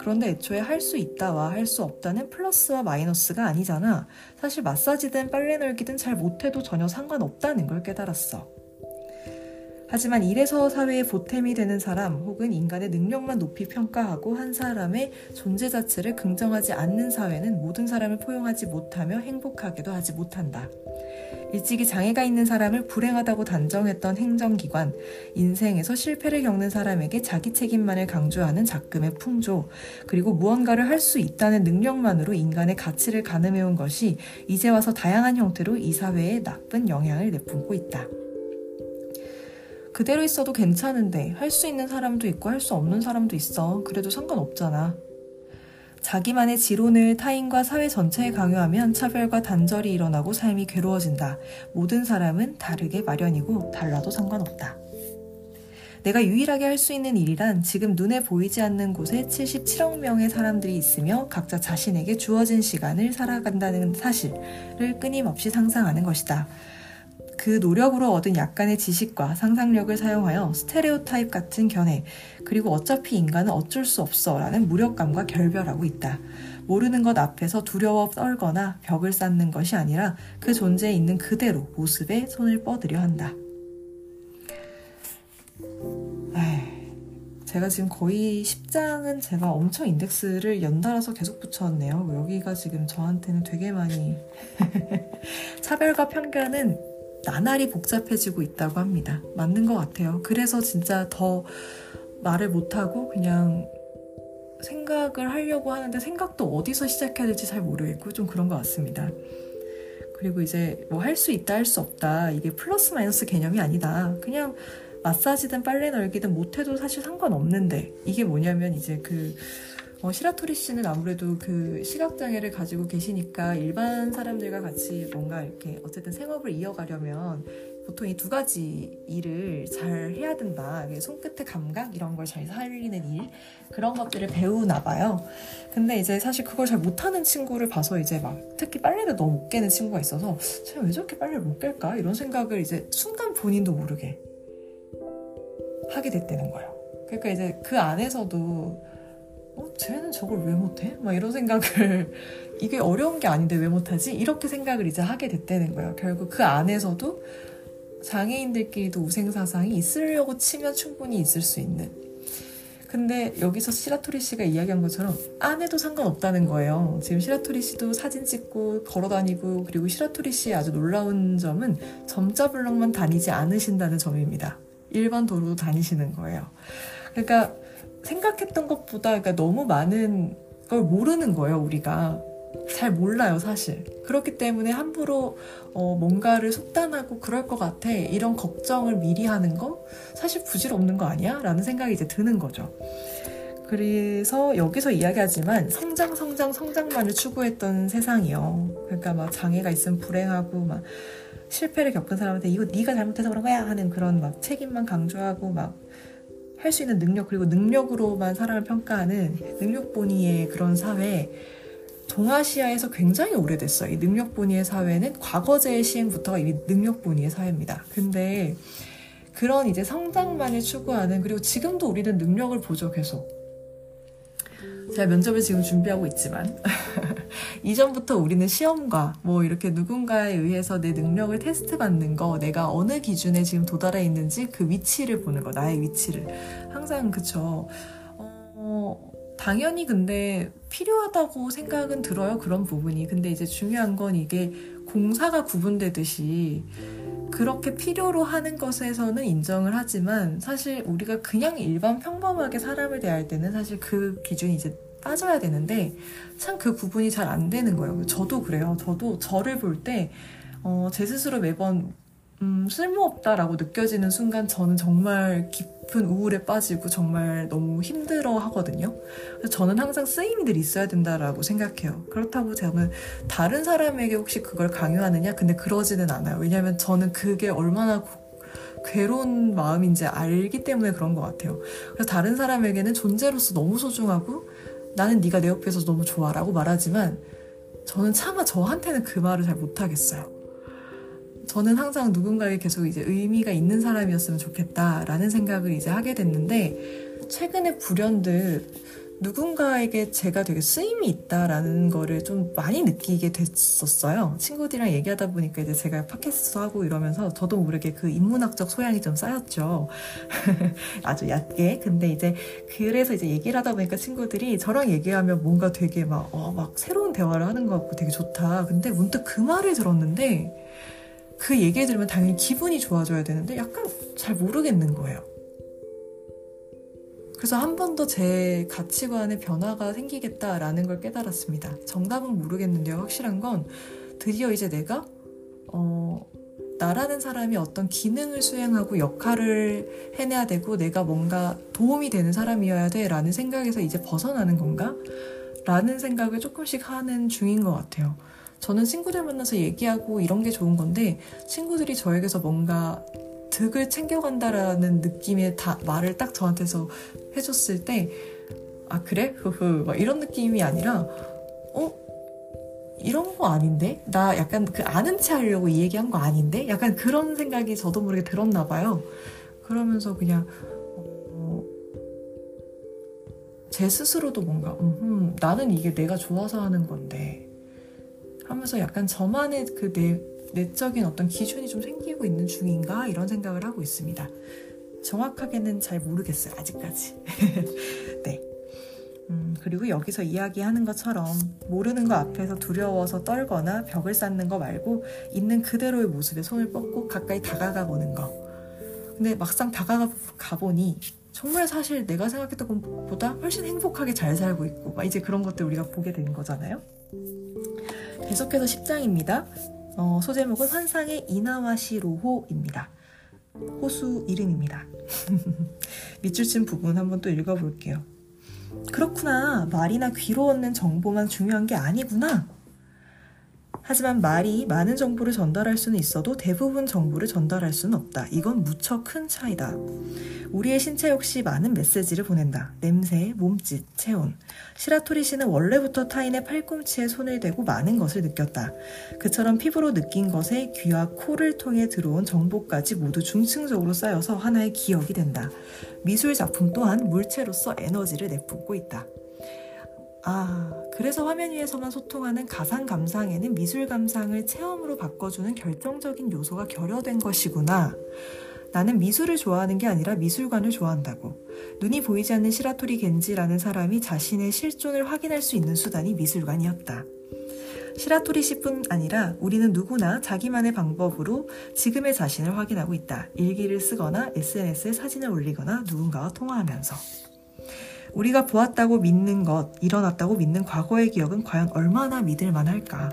A: 그런데 애초에 할 수 있다와 할 수 없다는 플러스와 마이너스가 아니잖아. 사실 마사지든 빨래 널기든 잘 못해도 전혀 상관없다는 걸 깨달았어. 하지만 이래서 사회의 보탬이 되는 사람 혹은 인간의 능력만 높이 평가하고 한 사람의 존재 자체를 긍정하지 않는 사회는 모든 사람을 포용하지 못하며 행복하게도 하지 못한다. 일찍이 장애가 있는 사람을 불행하다고 단정했던 행정기관, 인생에서 실패를 겪는 사람에게 자기 책임만을 강조하는 작금의 풍조, 그리고 무언가를 할 수 있다는 능력만으로 인간의 가치를 가늠해온 것이 이제 와서 다양한 형태로 이 사회에 나쁜 영향을 내뿜고 있다. 그대로 있어도 괜찮은데 할 수 있는 사람도 있고 할 수 없는 사람도 있어. 그래도 상관없잖아. 자기만의 지론을 타인과 사회 전체에 강요하면 차별과 단절이 일어나고 삶이 괴로워진다. 모든 사람은 다르게 마련이고 달라도 상관없다. 내가 유일하게 할 수 있는 일이란 지금 눈에 보이지 않는 곳에 77억 명의 사람들이 있으며 각자 자신에게 주어진 시간을 살아간다는 사실을 끊임없이 상상하는 것이다. 그 노력으로 얻은 약간의 지식과 상상력을 사용하여 스테레오 타입 같은 견해, 그리고 어차피 인간은 어쩔 수 없어 라는 무력감과 결별하고 있다. 모르는 것 앞에서 두려워 떨거나 벽을 쌓는 것이 아니라 그 존재에 있는 그대로 모습에 손을 뻗으려 한다. 제가 지금 거의 10장은 제가 엄청 인덱스를 연달아서 계속 붙였네요. 여기가 지금 저한테는 되게 많이 차별과 편견은 나날이 복잡해지고 있다고 합니다. 맞는 것 같아요. 그래서 진짜 더 말을 못하고 그냥 생각을 하려고 하는데 생각도 어디서 시작해야 될지 잘 모르겠고 좀 그런 것 같습니다. 그리고 이제 뭐 할 수 있다 할 수 없다 이게 플러스 마이너스 개념이 아니다. 그냥 마사지든 빨래 널기든 못해도 사실 상관없는데 이게 뭐냐면 이제 그 어, 시라토리 씨는 아무래도 그 시각장애를 가지고 계시니까 일반 사람들과 같이 뭔가 이렇게 어쨌든 생업을 이어가려면 보통 이 두 가지 일을 잘 해야 된다. 손끝의 감각 이런 걸 잘 살리는 일 그런 것들을 배우나 봐요. 근데 이제 사실 그걸 잘 못하는 친구를 봐서 이제 막 특히 빨래를 너무 못 깨는 친구가 있어서 제가 왜 저렇게 빨래를 못 깰까 이런 생각을 이제 순간 본인도 모르게 하게 됐다는 거예요. 그러니까 이제 그 안에서도 어, 쟤는 저걸 왜 못해? 막 이런 생각을 이게 어려운 게 아닌데 왜 못하지? 이렇게 생각을 이제 하게 됐다는 거예요. 결국 그 안에서도 장애인들끼리도 우생사상이 있으려고 치면 충분히 있을 수 있는. 근데 여기서 시라토리 씨가 이야기한 것처럼 안 해도 상관없다는 거예요. 지금 시라토리 씨도 사진 찍고 걸어 다니고 그리고 시라토리 씨의 아주 놀라운 점은 점자 블럭만 다니지 않으신다는 점입니다. 일반 도로도 다니시는 거예요. 그러니까 생각했던 것보다 그러니까 너무 많은 걸 모르는 거예요, 우리가. 잘 몰라요, 사실. 그렇기 때문에 함부로 어, 뭔가를 속단하고 그럴 것 같아. 이런 걱정을 미리 하는 거 사실 부질없는 거 아니야? 라는 생각이 이제 드는 거죠. 그래서 여기서 이야기하지만 성장, 성장, 성장만을 추구했던 세상이요. 그러니까 막 장애가 있으면 불행하고 막 실패를 겪은 사람한테 이거 네가 잘못해서 그런 거야 하는 그런 막 책임만 강조하고 막 할 수 있는 능력 그리고 능력으로만 사람을 평가하는 능력본위의 그런 사회 동아시아에서 굉장히 오래됐어요. 이 능력본위의 사회는 과거제의 시행부터가 이미 능력본위의 사회입니다. 근데 그런 이제 성장만을 추구하는 그리고 지금도 우리는 능력을 보죠 계속 제가 면접을 지금 준비하고 있지만 이전부터 우리는 시험과 뭐 이렇게 누군가에 의해서 내 능력을 테스트 받는 거 내가 어느 기준에 지금 도달해 있는지 그 위치를 보는 거 나의 위치를. 항상 그쵸. 어, 당연히 근데 필요하다고 생각은 들어요 그런 부분이. 근데 이제 중요한 건 이게 공사가 구분되듯이 그렇게 필요로 하는 것에서는 인정을 하지만 사실 우리가 그냥 일반 평범하게 사람을 대할 때는 사실 그 기준이 이제 빠져야 되는데 참 그 구분이 잘 안 되는 거예요. 저도 그래요. 저도 저를 볼때 어, 제 스스로 매번 음, 쓸모없다라고 느껴지는 순간 저는 정말 깊은 우울에 빠지고 정말 너무 힘들어 하거든요. 그래서 저는 항상 쓰임이 늘 있어야 된다라고 생각해요. 그렇다고 저는 다른 사람에게 혹시 그걸 강요하느냐? 근데 그러지는 않아요. 왜냐면 저는 그게 얼마나 괴로운 마음인지 알기 때문에 그런 것 같아요. 그래서 다른 사람에게는 존재로서 너무 소중하고 나는 네가 내 옆에서 너무 좋아라고 말하지만 저는 차마 저한테는 그 말을 잘 못하겠어요. 저는 항상 누군가에게 계속 이제 의미가 있는 사람이었으면 좋겠다라는 생각을 이제 하게 됐는데 최근에 불현듯 누군가에게 제가 되게 쓰임이 있다라는 거를 좀 많이 느끼게 됐었어요. 친구들이랑 얘기하다 보니까 이제 제가 팟캐스트 하고 이러면서 저도 모르게 그 인문학적 소양이 좀 쌓였죠. 아주 얕게. 근데 이제 그래서 이제 얘기를 하다 보니까 친구들이 저랑 얘기하면 뭔가 되게 막, 어, 막 새로운 대화를 하는 것 같고 되게 좋다. 근데 문득 그 말을 들었는데 그 얘기를 들으면 당연히 기분이 좋아져야 되는데 약간 잘 모르겠는 거예요. 그래서 한 번 더 제 가치관에 변화가 생기겠다라는 걸 깨달았습니다. 정답은 모르겠는데요. 확실한 건 드디어 이제 내가 어, 나라는 사람이 어떤 기능을 수행하고 역할을 해내야 되고 내가 뭔가 도움이 되는 사람이어야 돼 라는 생각에서 이제 벗어나는 건가? 라는 생각을 조금씩 하는 중인 것 같아요. 저는 친구들 만나서 얘기하고 이런 게 좋은 건데 친구들이 저에게서 뭔가 득을 챙겨간다라는 느낌의 다, 말을 딱 저한테서 해줬을 때, 아, 그래? 흐흐. 막 이런 느낌이 아니라, 어? 이런 거 아닌데? 나 약간 그 아는 체 하려고 이 얘기한 거 아닌데? 약간 그런 생각이 저도 모르게 들었나 봐요. 그러면서 그냥, 어, 제 스스로도 뭔가, 음, 나는 이게 내가 좋아서 하는 건데, 하면서 약간 저만의 그 내, 내적인 어떤 기준이 좀 생기고 있는 중인가 이런 생각을 하고 있습니다. 정확하게는 잘 모르겠어요 아직까지. 네. 음, 그리고 여기서 이야기하는 것처럼 모르는 거 앞에서 두려워서 떨거나 벽을 쌓는 거 말고 있는 그대로의 모습에 손을 뻗고 가까이 다가가 보는 거. 근데 막상 다가가 보니 정말 사실 내가 생각했던 것보다 훨씬 행복하게 잘 살고 있고 막 이제 그런 것들 우리가 보게 되는 거잖아요. 계속해서 10장입니다. 어, 소제목은 환상의 이나와시 로호입니다. 호수 이름입니다. 밑줄 친 부분 한번 또 읽어볼게요. 그렇구나. 말이나 귀로 얻는 정보만 중요한 게 아니구나. 하지만 말이 많은 정보를 전달할 수는 있어도 대부분 정보를 전달할 수는 없다. 이건 무척 큰 차이다. 우리의 신체 역시 많은 메시지를 보낸다. 냄새, 몸짓, 체온. 시라토리 씨는 원래부터 타인의 팔꿈치에 손을 대고 많은 것을 느꼈다. 그처럼 피부로 느낀 것에 귀와 코를 통해 들어온 정보까지 모두 중층적으로 쌓여서 하나의 기억이 된다. 미술 작품 또한 물체로서 에너지를 내뿜고 있다. 아, 그래서 화면 위에서만 소통하는 가상 감상에는 미술 감상을 체험으로 바꿔주는 결정적인 요소가 결여된 것이구나. 나는 미술을 좋아하는 게 아니라 미술관을 좋아한다고. 눈이 보이지 않는 시라토리 겐지라는 사람이 자신의 실존을 확인할 수 있는 수단이 미술관이었다. 시라토리 씨뿐 아니라 우리는 누구나 자기만의 방법으로 지금의 자신을 확인하고 있다. 일기를 쓰거나 SNS에 사진을 올리거나 누군가와 통화하면서. 우리가 보았다고 믿는 것, 일어났다고 믿는 과거의 기억은 과연 얼마나 믿을 만할까?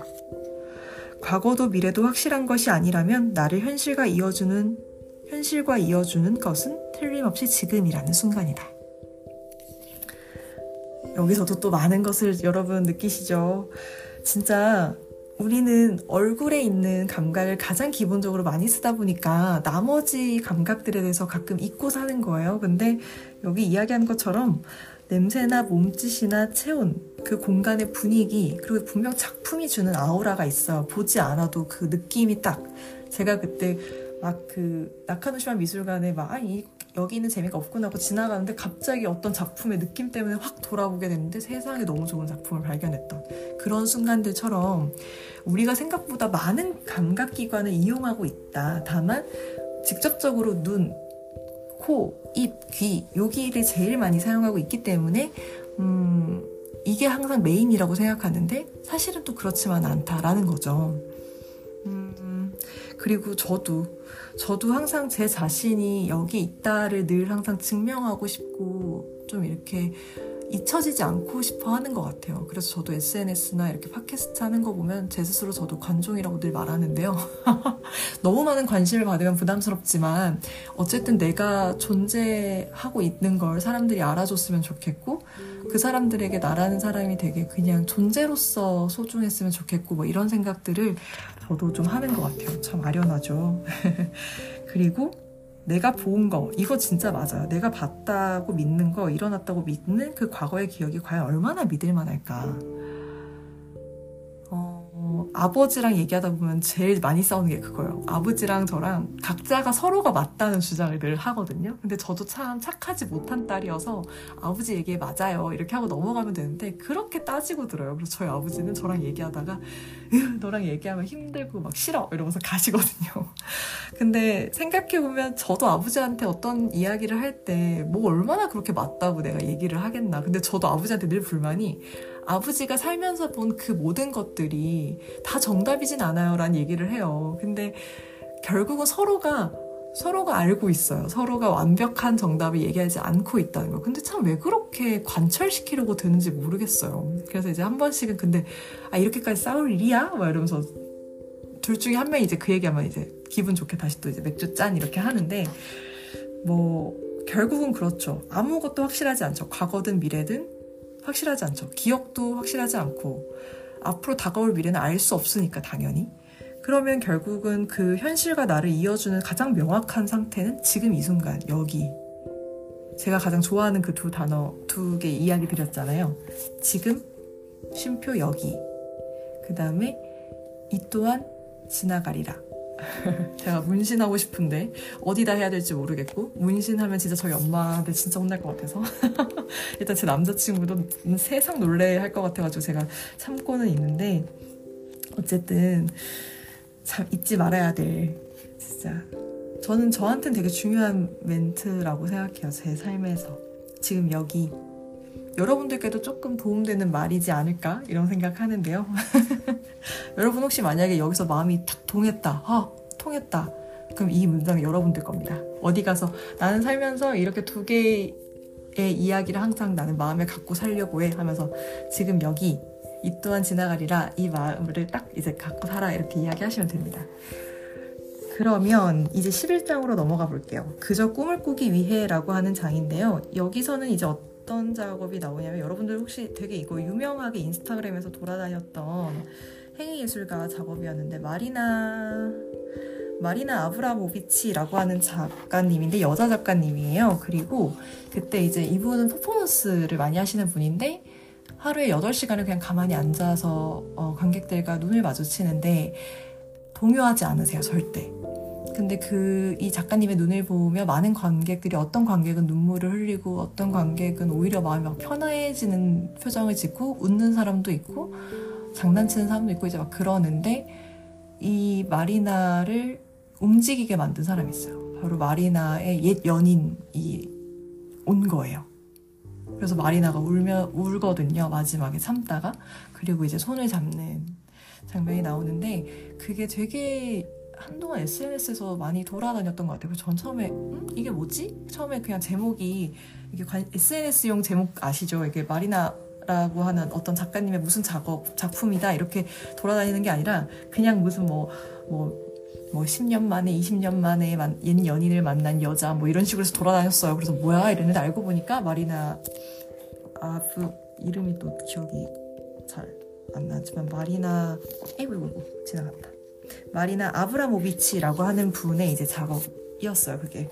A: 과거도 미래도 확실한 것이 아니라면 나를 현실과 이어주는 현실과 이어주는 것은 틀림없이 지금이라는 순간이다. 여기서도 또 많은 것을 여러분 느끼시죠? 진짜 우리는 얼굴에 있는 감각을 가장 기본적으로 많이 쓰다 보니까 나머지 감각들에 대해서 가끔 잊고 사는 거예요. 근데 여기 이야기한 것처럼 냄새나 몸짓이나 체온, 그 공간의 분위기, 그리고 분명 작품이 주는 아우라가 있어요. 보지 않아도 그 느낌이 딱. 제가 그때 막 그 나카노시마 미술관에 막, 아, 이, 여기는 재미가 없구나 하고 지나가는데 갑자기 어떤 작품의 느낌 때문에 확 돌아보게 됐는데 세상에 너무 좋은 작품을 발견했던 그런 순간들처럼 우리가 생각보다 많은 감각기관을 이용하고 있다. 다만 직접적으로 눈, 코, 입, 귀 여기를 제일 많이 사용하고 있기 때문에 음, 이게 항상 메인이라고 생각하는데 사실은 또 그렇지만 않다라는 거죠. 음, 그리고 저도 저도 항상 제 자신이 여기 있다를 늘 항상 증명하고 싶고 좀 이렇게 잊혀지지 않고 싶어 하는 것 같아요. 그래서 저도 SNS나 이렇게 팟캐스트 하는 거 보면 제 스스로 저도 관종이라고 늘 말하는데요. 너무 많은 관심을 받으면 부담스럽지만 어쨌든 내가 존재하고 있는 걸 사람들이 알아줬으면 좋겠고 그 사람들에게 나라는 사람이 되게 그냥 존재로서 소중했으면 좋겠고 뭐 이런 생각들을 저도 좀 하는 것 같아요. 참 아련하죠. 그리고 내가 본 거, 이거 진짜 맞아요. 내가 봤다고 믿는 거, 일어났다고 믿는 그 과거의 기억이 과연 얼마나 믿을 만할까. 아버지랑 얘기하다 보면 제일 많이 싸우는 게 그거예요. 아버지랑 저랑 각자가 서로가 맞다는 주장을 늘 하거든요. 근데 저도 참 착하지 못한 딸이어서 아버지 얘기에 맞아요. 이렇게 하고 넘어가면 되는데 그렇게 따지고 들어요. 그래서 저희 아버지는 저랑 얘기하다가 너랑 얘기하면 힘들고 막 싫어 이러면서 가시거든요. 근데 생각해보면 저도 아버지한테 어떤 이야기를 할 때 뭐 얼마나 그렇게 맞다고 내가 얘기를 하겠나. 근데 저도 아버지한테 늘 불만이 아버지가 살면서 본 그 모든 것들이 다 정답이진 않아요. 라는 얘기를 해요. 근데 결국은 서로가 서로가 알고 있어요. 서로가 완벽한 정답을 얘기하지 않고 있다는 거. 근데 참 왜 그렇게 관철시키려고 드는지 모르겠어요. 그래서 이제 한 번씩은 근데 아 이렇게까지 싸울 일이야? 막 이러면서 둘 중에 한 명이 이제 그 얘기하면 이제 기분 좋게 다시 또 이제 맥주 짠 이렇게 하는데 뭐 결국은 그렇죠. 아무것도 확실하지 않죠. 과거든 미래든 확실하지 않죠. 기억도 확실하지 않고 앞으로 다가올 미래는 알 수 없으니까 당연히. 그러면 결국은 그 현실과 나를 이어주는 가장 명확한 상태는 지금 이 순간 여기. 제가 가장 좋아하는 그 두 단어 두 개 이야기 드렸잖아요. 지금 쉼표 여기. 그 다음에 이 또한 지나가리라. 제가 문신하고 싶은데 어디다 해야 될지 모르겠고 문신하면 진짜 저희 엄마한테 진짜 혼날 것 같아서 일단 제 남자친구도 세상 놀래 할 것 같아가지고 제가 참고는 있는데 어쨌든 참 잊지 말아야 될 진짜 저는 저한테는 되게 중요한 멘트라고 생각해요 제 삶에서. 지금 여기 여러분들께도 조금 도움되는 말이지 않을까 이런 생각하는데요. 여러분 혹시 만약에 여기서 마음이 탁 통했다, 아 통했다. 그럼 이 문장이 여러분들 겁니다. 어디 가서 나는 살면서 이렇게 두 개의 이야기를 항상 나는 마음에 갖고 살려고 해 하면서 지금 여기 이 또한 지나가리라 이 마음을 딱 이제 갖고 살아 이렇게 이야기하시면 됩니다. 그러면 이제 11장으로 넘어가 볼게요. 그저 꿈을 꾸기 위해라고 하는 장인데요. 여기서는 이제 어떤 작업이 나오냐면 여러분들 혹시 되게 이거 유명하게 인스타그램에서 돌아다녔던 행위예술가 작업이었는데 마리나 마리나 아브라모비치라고 하는 작가님인데 여자 작가님이에요. 그리고 그때 이제 이분은 퍼포먼스를 많이 하시는 분인데 하루에 8시간을 그냥 가만히 앉아서 어, 관객들과 눈을 마주치는데 동요하지 않으세요, 절대. 근데 그 이 작가님의 눈을 보며 많은 관객들이 어떤 관객은 눈물을 흘리고 어떤 관객은 오히려 마음이 막 편해지는 표정을 짓고 웃는 사람도 있고 장난치는 사람도 있고 이제 막 그러는데 이 마리나를 움직이게 만든 사람이 있어요. 바로 마리나의 옛 연인이 온 거예요. 그래서 마리나가 울며 울거든요. 마지막에 참다가 그리고 이제 손을 잡는 장면이 나오는데 그게 되게 한동안 SNS에서 많이 돌아다녔던 것 같아요. 전 처음에 음? 이게 뭐지? 처음에 그냥 제목이 이게 SNS용 제목 아시죠? 이게 마리나 라고 하는 어떤 작가님의 무슨 작업 작품이다 이렇게 돌아다니는 게 아니라 그냥 무슨 뭐뭐 뭐, 뭐 10년 만에 20년 만에 만, 옛 연인을 만난 여자 뭐 이런 식으로 해서 돌아다녔어요. 그래서 뭐야 이랬는데 알고 보니까 마리나 아그 이름이 또 기억이 잘 안 나지만 마리나 에이구 지나갔다. 마리나 아브라모비치라고 하는 분의 이제 작업이었어요. 그게.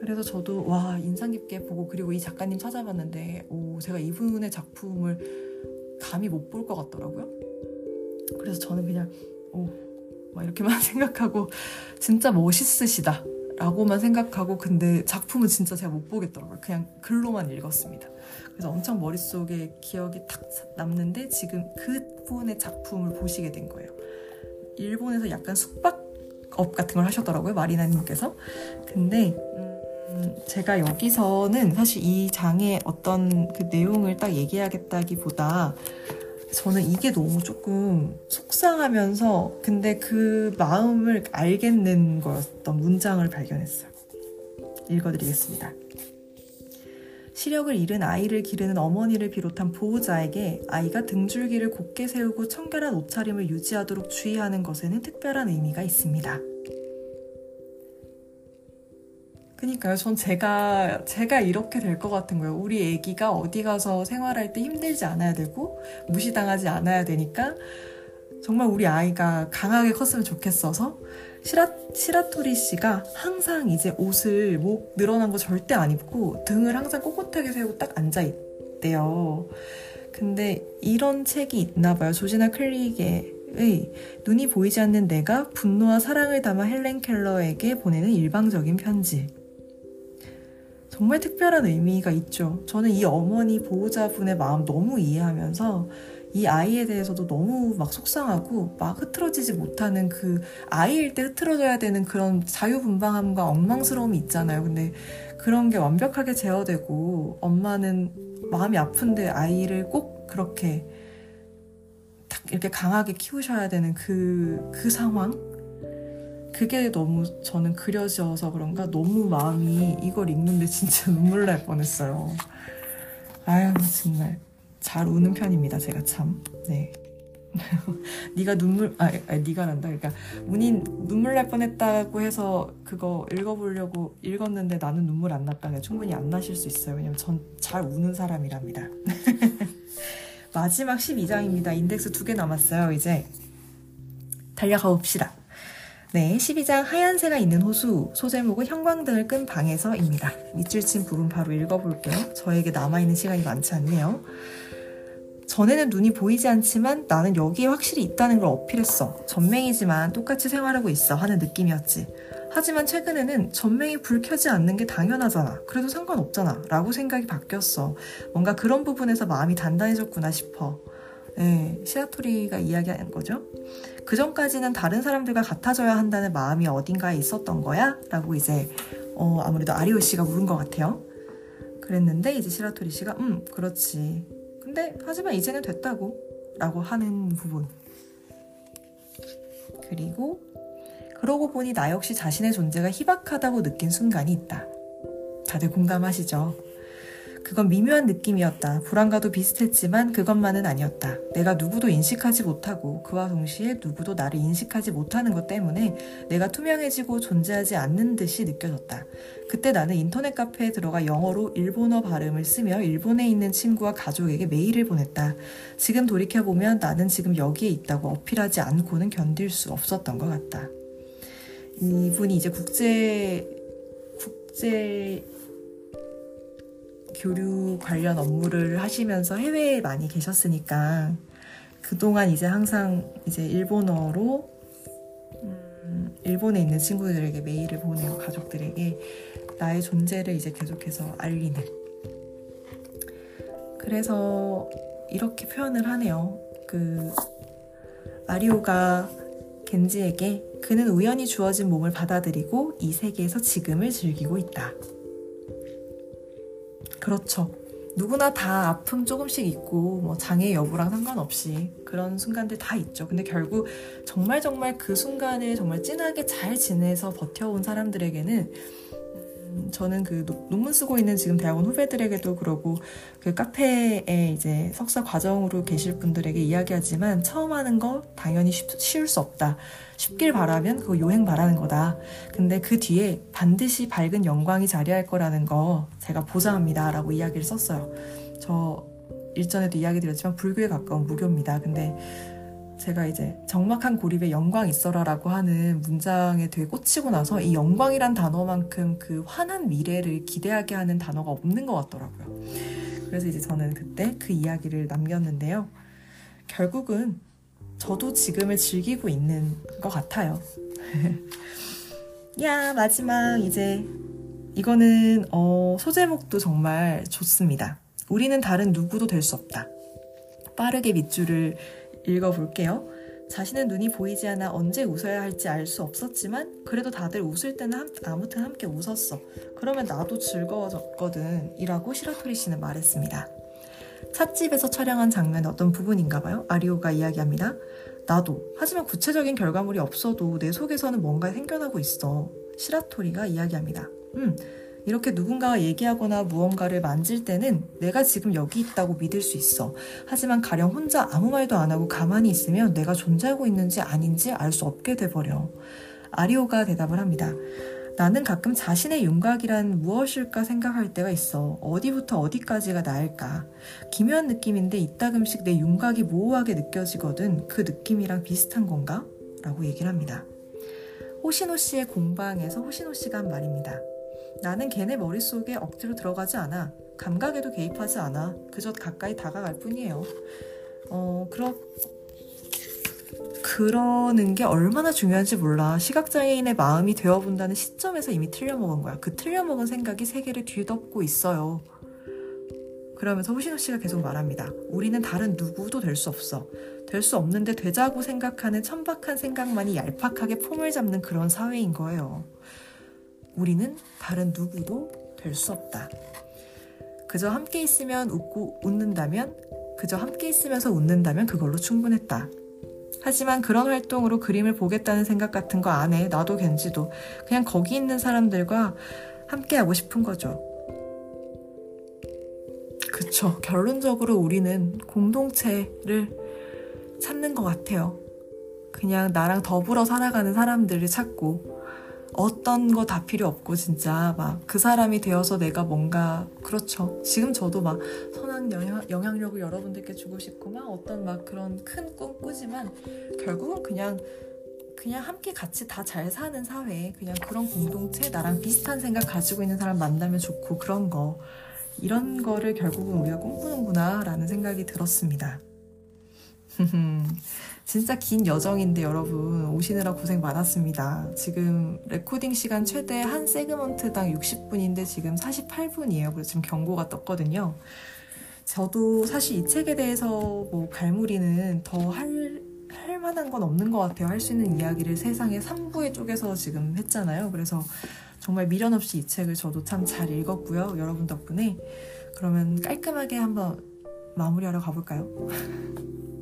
A: 그래서 저도 와 인상 깊게 보고 그리고 이 작가님 찾아봤는데 오 제가 이분의 작품을 감히 못 볼 것 같더라고요. 그래서 저는 그냥 오 막 이렇게만 생각하고 진짜 멋있으시다 라고만 생각하고 근데 작품은 진짜 제가 못 보겠더라고요. 그냥 글로만 읽었습니다. 그래서 엄청 머릿속에 기억이 탁 남는데 지금 그분의 작품을 보시게 된 거예요. 일본에서 약간 숙박업 같은 걸 하셨더라고요. 마리나님께서. 근데 음, 제가 여기서는 사실 이 장의 어떤 그 내용을 딱 얘기하겠다기보다 저는 이게 너무 조금 속상하면서 근데 그 마음을 알겠는 거였던 문장을 발견했어요. 읽어드리겠습니다. 시력을 잃은 아이를 기르는 어머니를 비롯한 보호자에게 아이가 등줄기를 곧게 세우고 청결한 옷차림을 유지하도록 주의하는 것에는 특별한 의미가 있습니다. 그니까요. 전 제가 제가 이렇게 될 것 같은 거예요. 우리 아기가 어디 가서 생활할 때 힘들지 않아야 되고 무시당하지 않아야 되니까 정말 우리 아이가 강하게 컸으면 좋겠어서 시라, 시라토리 씨가 항상 이제 옷을 목 늘어난 거 절대 안 입고 등을 항상 꼿꼿하게 세우고 딱 앉아 있대요. 근데 이런 책이 있나 봐요. 조지나 클릭의 눈이 보이지 않는 내가 분노와 사랑을 담아 헬렌 켈러에게 보내는 일방적인 편지. 정말 특별한 의미가 있죠. 저는 이 어머니 보호자분의 마음 너무 이해하면서 이 아이에 대해서도 너무 막 속상하고 막 흐트러지지 못하는 그 아이일 때 흐트러져야 되는 그런 자유분방함과 엉망스러움이 있잖아요. 근데 그런 게 완벽하게 제어되고 엄마는 마음이 아픈데 아이를 꼭 그렇게 딱 이렇게 강하게 키우셔야 되는 그, 그 상황? 그게 너무 저는 그려져서 그런가 너무 마음이 이걸 읽는데 진짜 눈물 날 뻔했어요. 아유 정말 잘 우는 편입니다. 제가 참. 네. 네가 눈물 아, 아 네가 난다. 그러니까 운인 눈물 날 뻔했다고 해서 그거 읽어보려고 읽었는데 나는 눈물 안 났다면 충분히 안 나실 수 있어요. 왜냐면 전 잘 우는 사람이랍니다. 마지막 12장입니다. 인덱스 두 개 남았어요. 이제 달려가 봅시다. 네, 12장 하얀새가 있는 호수 소제목은 형광등을 끈 방에서입니다. 밑줄 친 부분 바로 읽어볼게요. 저에게 남아있는 시간이 많지 않네요. 전에는 눈이 보이지 않지만 나는 여기에 확실히 있다는 걸 어필했어. 전맹이지만 똑같이 생활하고 있어 하는 느낌이었지. 하지만 최근에는 전맹이 불 켜지 않는 게 당연하잖아. 그래도 상관없잖아. 라고 생각이 바뀌었어. 뭔가 그런 부분에서 마음이 단단해졌구나 싶어. 네, 시라토리가 이야기하는 거죠. 그 전까지는 다른 사람들과 같아져야 한다는 마음이 어딘가에 있었던 거야? 라고 이제, 어, 아무래도 아리오 씨가 물은 것 같아요. 그랬는데 이제 시라토리 씨가, 음, 그렇지. 근데 하지만 이제는 됐다고 라고 하는 부분 그리고 그러고 보니 나 역시 자신의 존재가 희박하다고 느낀 순간이 있다. 다들 공감하시죠? 그건 미묘한 느낌이었다. 불안과도 비슷했지만 그것만은 아니었다. 내가 누구도 인식하지 못하고 그와 동시에 누구도 나를 인식하지 못하는 것 때문에 내가 투명해지고 존재하지 않는 듯이 느껴졌다. 그때 나는 인터넷 카페에 들어가 영어로 일본어 발음을 쓰며 일본에 있는 친구와 가족에게 메일을 보냈다. 지금 돌이켜보면 나는 지금 여기에 있다고 어필하지 않고는 견딜 수 없었던 것 같다. 이분이 이제 국제, 국제 교류 관련 업무를 하시면서 해외에 많이 계셨으니까 그동안 이제 항상 이제 일본어로 음, 일본에 있는 친구들에게 메일을 보내고 가족들에게 나의 존재를 이제 계속해서 알리는 그래서 이렇게 표현을 하네요. 그 아리오가 겐지에게 그는 우연히 주어진 몸을 받아들이고 이 세계에서 지금을 즐기고 있다. 그렇죠. 누구나 다 아픔 조금씩 있고 뭐 장애 여부랑 상관없이 그런 순간들 다 있죠. 근데 결국 정말 정말 그 순간을 정말 진하게 잘 지내서 버텨온 사람들에게는 저는 그 논문 쓰고 있는 지금 대학원 후배들에게도 그러고 그 카페에 이제 석사 과정으로 계실 분들에게 이야기하지만 처음 하는 거 당연히 쉽, 쉬울 수 없다. 쉽길 바라면 그거 요행 바라는 거다. 근데 그 뒤에 반드시 밝은 영광이 자리할 거라는 거 제가 보장합니다. 라고 이야기를 썼어요. 저 일전에도 이야기 드렸지만 불교에 가까운 무교입니다. 근데 제가 이제 정막한 고립에 영광 있어라라고 하는 문장에 되게 꽂히고 나서 이 영광이란 단어만큼 그 환한 미래를 기대하게 하는 단어가 없는 것 같더라고요. 그래서 이제 저는 그때 그 이야기를 남겼는데요. 결국은 저도 지금을 즐기고 있는 것 같아요. 야, 마지막 이제 이거는 어, 소제목도 정말 좋습니다. 우리는 다른 누구도 될 수 없다. 빠르게 밑줄을 읽어볼게요. 자신은 눈이 보이지 않아 언제 웃어야 할지 알 수 없었지만 그래도 다들 웃을 때는 함, 아무튼 함께 웃었어. 그러면 나도 즐거워졌거든. 이라고 시라토리 씨는 말했습니다. 찻집에서 촬영한 장면 어떤 부분인가 봐요. 아리오가 이야기합니다. 나도. 하지만 구체적인 결과물이 없어도 내 속에서는 뭔가 생겨나고 있어. 시라토리가 이야기합니다. 음, 이렇게 누군가가 얘기하거나 무언가를 만질 때는 내가 지금 여기 있다고 믿을 수 있어. 하지만 가령 혼자 아무 말도 안 하고 가만히 있으면 내가 존재하고 있는지 아닌지 알 수 없게 돼버려. 아리오가 대답을 합니다. 나는 가끔 자신의 윤곽이란 무엇일까 생각할 때가 있어. 어디부터 어디까지가 나을까. 기묘한 느낌인데 이따금씩 내 윤곽이 모호하게 느껴지거든. 그 느낌이랑 비슷한 건가? 라고 얘기를 합니다. 호시노 씨의 공방에서 호시노 씨가 한 말입니다. 나는 걔네 머릿속에 억지로 들어가지 않아. 감각에도 개입하지 않아. 그저 가까이 다가갈 뿐이에요. 어, 그렇, 그러는 게 얼마나 중요한지 몰라. 시각장애인의 마음이 되어본다는 시점에서 이미 틀려먹은 거야. 그 틀려먹은 생각이 세계를 뒤덮고 있어요. 그러면서 호신호 씨가 계속 말합니다. 우리는 다른 누구도 될 수 없어. 될 수 없는데 되자고 생각하는 천박한 생각만이 얄팍하게 폼을 잡는 그런 사회인 거예요. 우리는 다른 누구도 될 수 없다. 그저 함께 있으면 웃고 웃는다면, 그저 함께 있으면서 웃는다면 그걸로 충분했다. 하지만 그런 활동으로 그림을 보겠다는 생각 같은 거 안 해. 나도 겐지도. 그냥 거기 있는 사람들과 함께 하고 싶은 거죠. 그쵸. 결론적으로 우리는 공동체를 찾는 것 같아요. 그냥 나랑 더불어 살아가는 사람들을 찾고, 어떤 거 다 필요 없고 진짜 막 그 사람이 되어서 내가 뭔가 그렇죠. 지금 저도 막 선한 영향, 영향 력을 여러분들께 주고 싶고 막 어떤 막 그런 큰 꿈 꾸지만 결국은 그냥 그냥 함께 같이 다 잘 사는 사회 그냥 그런 공동체 나랑 비슷한 생각 가지고 있는 사람 만나면 좋고 그런 거 이런 거를 결국은 우리가 꿈꾸는구나 라는 생각이 들었습니다. 진짜 긴 여정인데 여러분 오시느라 고생 많았습니다. 지금 레코딩 시간 최대 한 세그먼트당 60분인데 지금 48분이에요. 그래서 지금 경고가 떴거든요. 저도 사실 이 책에 대해서 뭐 갈무리는 더 할, 할 만한 건 없는 것 같아요. 할 수 있는 이야기를 세상에 3부에 쪼개서 지금 했잖아요. 그래서 정말 미련 없이 이 책을 저도 참 잘 읽었고요. 여러분 덕분에. 그러면 깔끔하게 한번 마무리하러 가볼까요?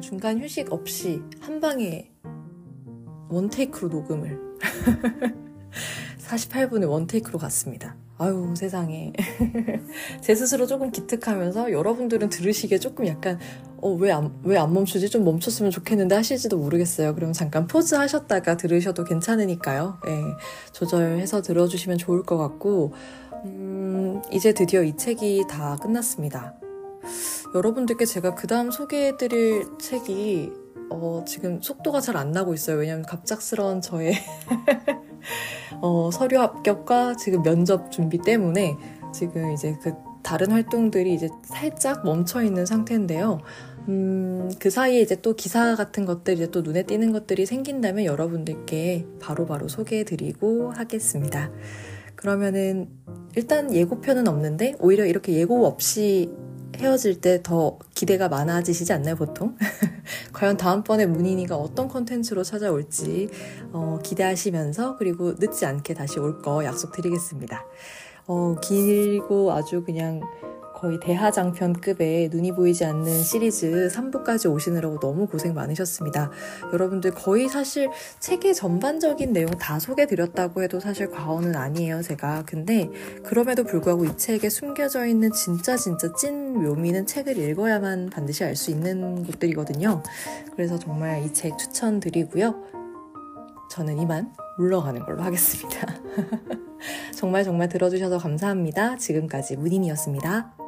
A: 중간 휴식 없이 한 방에 원테이크로 녹음을 48분의 원테이크로 갔습니다. 아유 세상에 제 스스로 조금 기특하면서 여러분들은 들으시기에 조금 약간 어왜안 왜 안 멈추지 좀 멈췄으면 좋겠는데 하실지도 모르겠어요. 그러면 잠깐 포즈 하셨다가 들으셔도 괜찮으니까요. 네, 조절해서 들어주시면 좋을 것 같고 음, 이제 드디어 이 책이 다 끝났습니다. 여러분들께 제가 그 다음 소개해드릴 책이 어, 지금 속도가 잘 안 나고 있어요. 왜냐하면 갑작스러운 저의 어, 서류 합격과 지금 면접 준비 때문에 지금 이제 그 다른 활동들이 이제 살짝 멈춰 있는 상태인데요. 음, 그 사이에 이제 또 기사 같은 것들, 이제 또 눈에 띄는 것들이 생긴다면 여러분들께 바로바로 바로 소개해드리고 하겠습니다. 그러면은 일단 예고편은 없는데 오히려 이렇게 예고 없이 헤어질 때 더 기대가 많아지시지 않나요, 보통? 과연 다음번에 문인이가 어떤 컨텐츠로 찾아올지 어, 기대하시면서 그리고 늦지 않게 다시 올 거 약속드리겠습니다. 어, 길고 아주 그냥 거의 대하장편급의 눈이 보이지 않는 시리즈 3부까지 오시느라고 너무 고생 많으셨습니다. 여러분들 거의 사실 책의 전반적인 내용 다 소개드렸다고 해도 사실 과언은 아니에요, 제가. 근데 그럼에도 불구하고 이 책에 숨겨져 있는 진짜 진짜 찐 묘미는 책을 읽어야만 반드시 알 수 있는 곳들이거든요. 그래서 정말 이 책 추천드리고요. 저는 이만 물러가는 걸로 하겠습니다. 정말 정말 들어주셔서 감사합니다. 지금까지 문인이었습니다.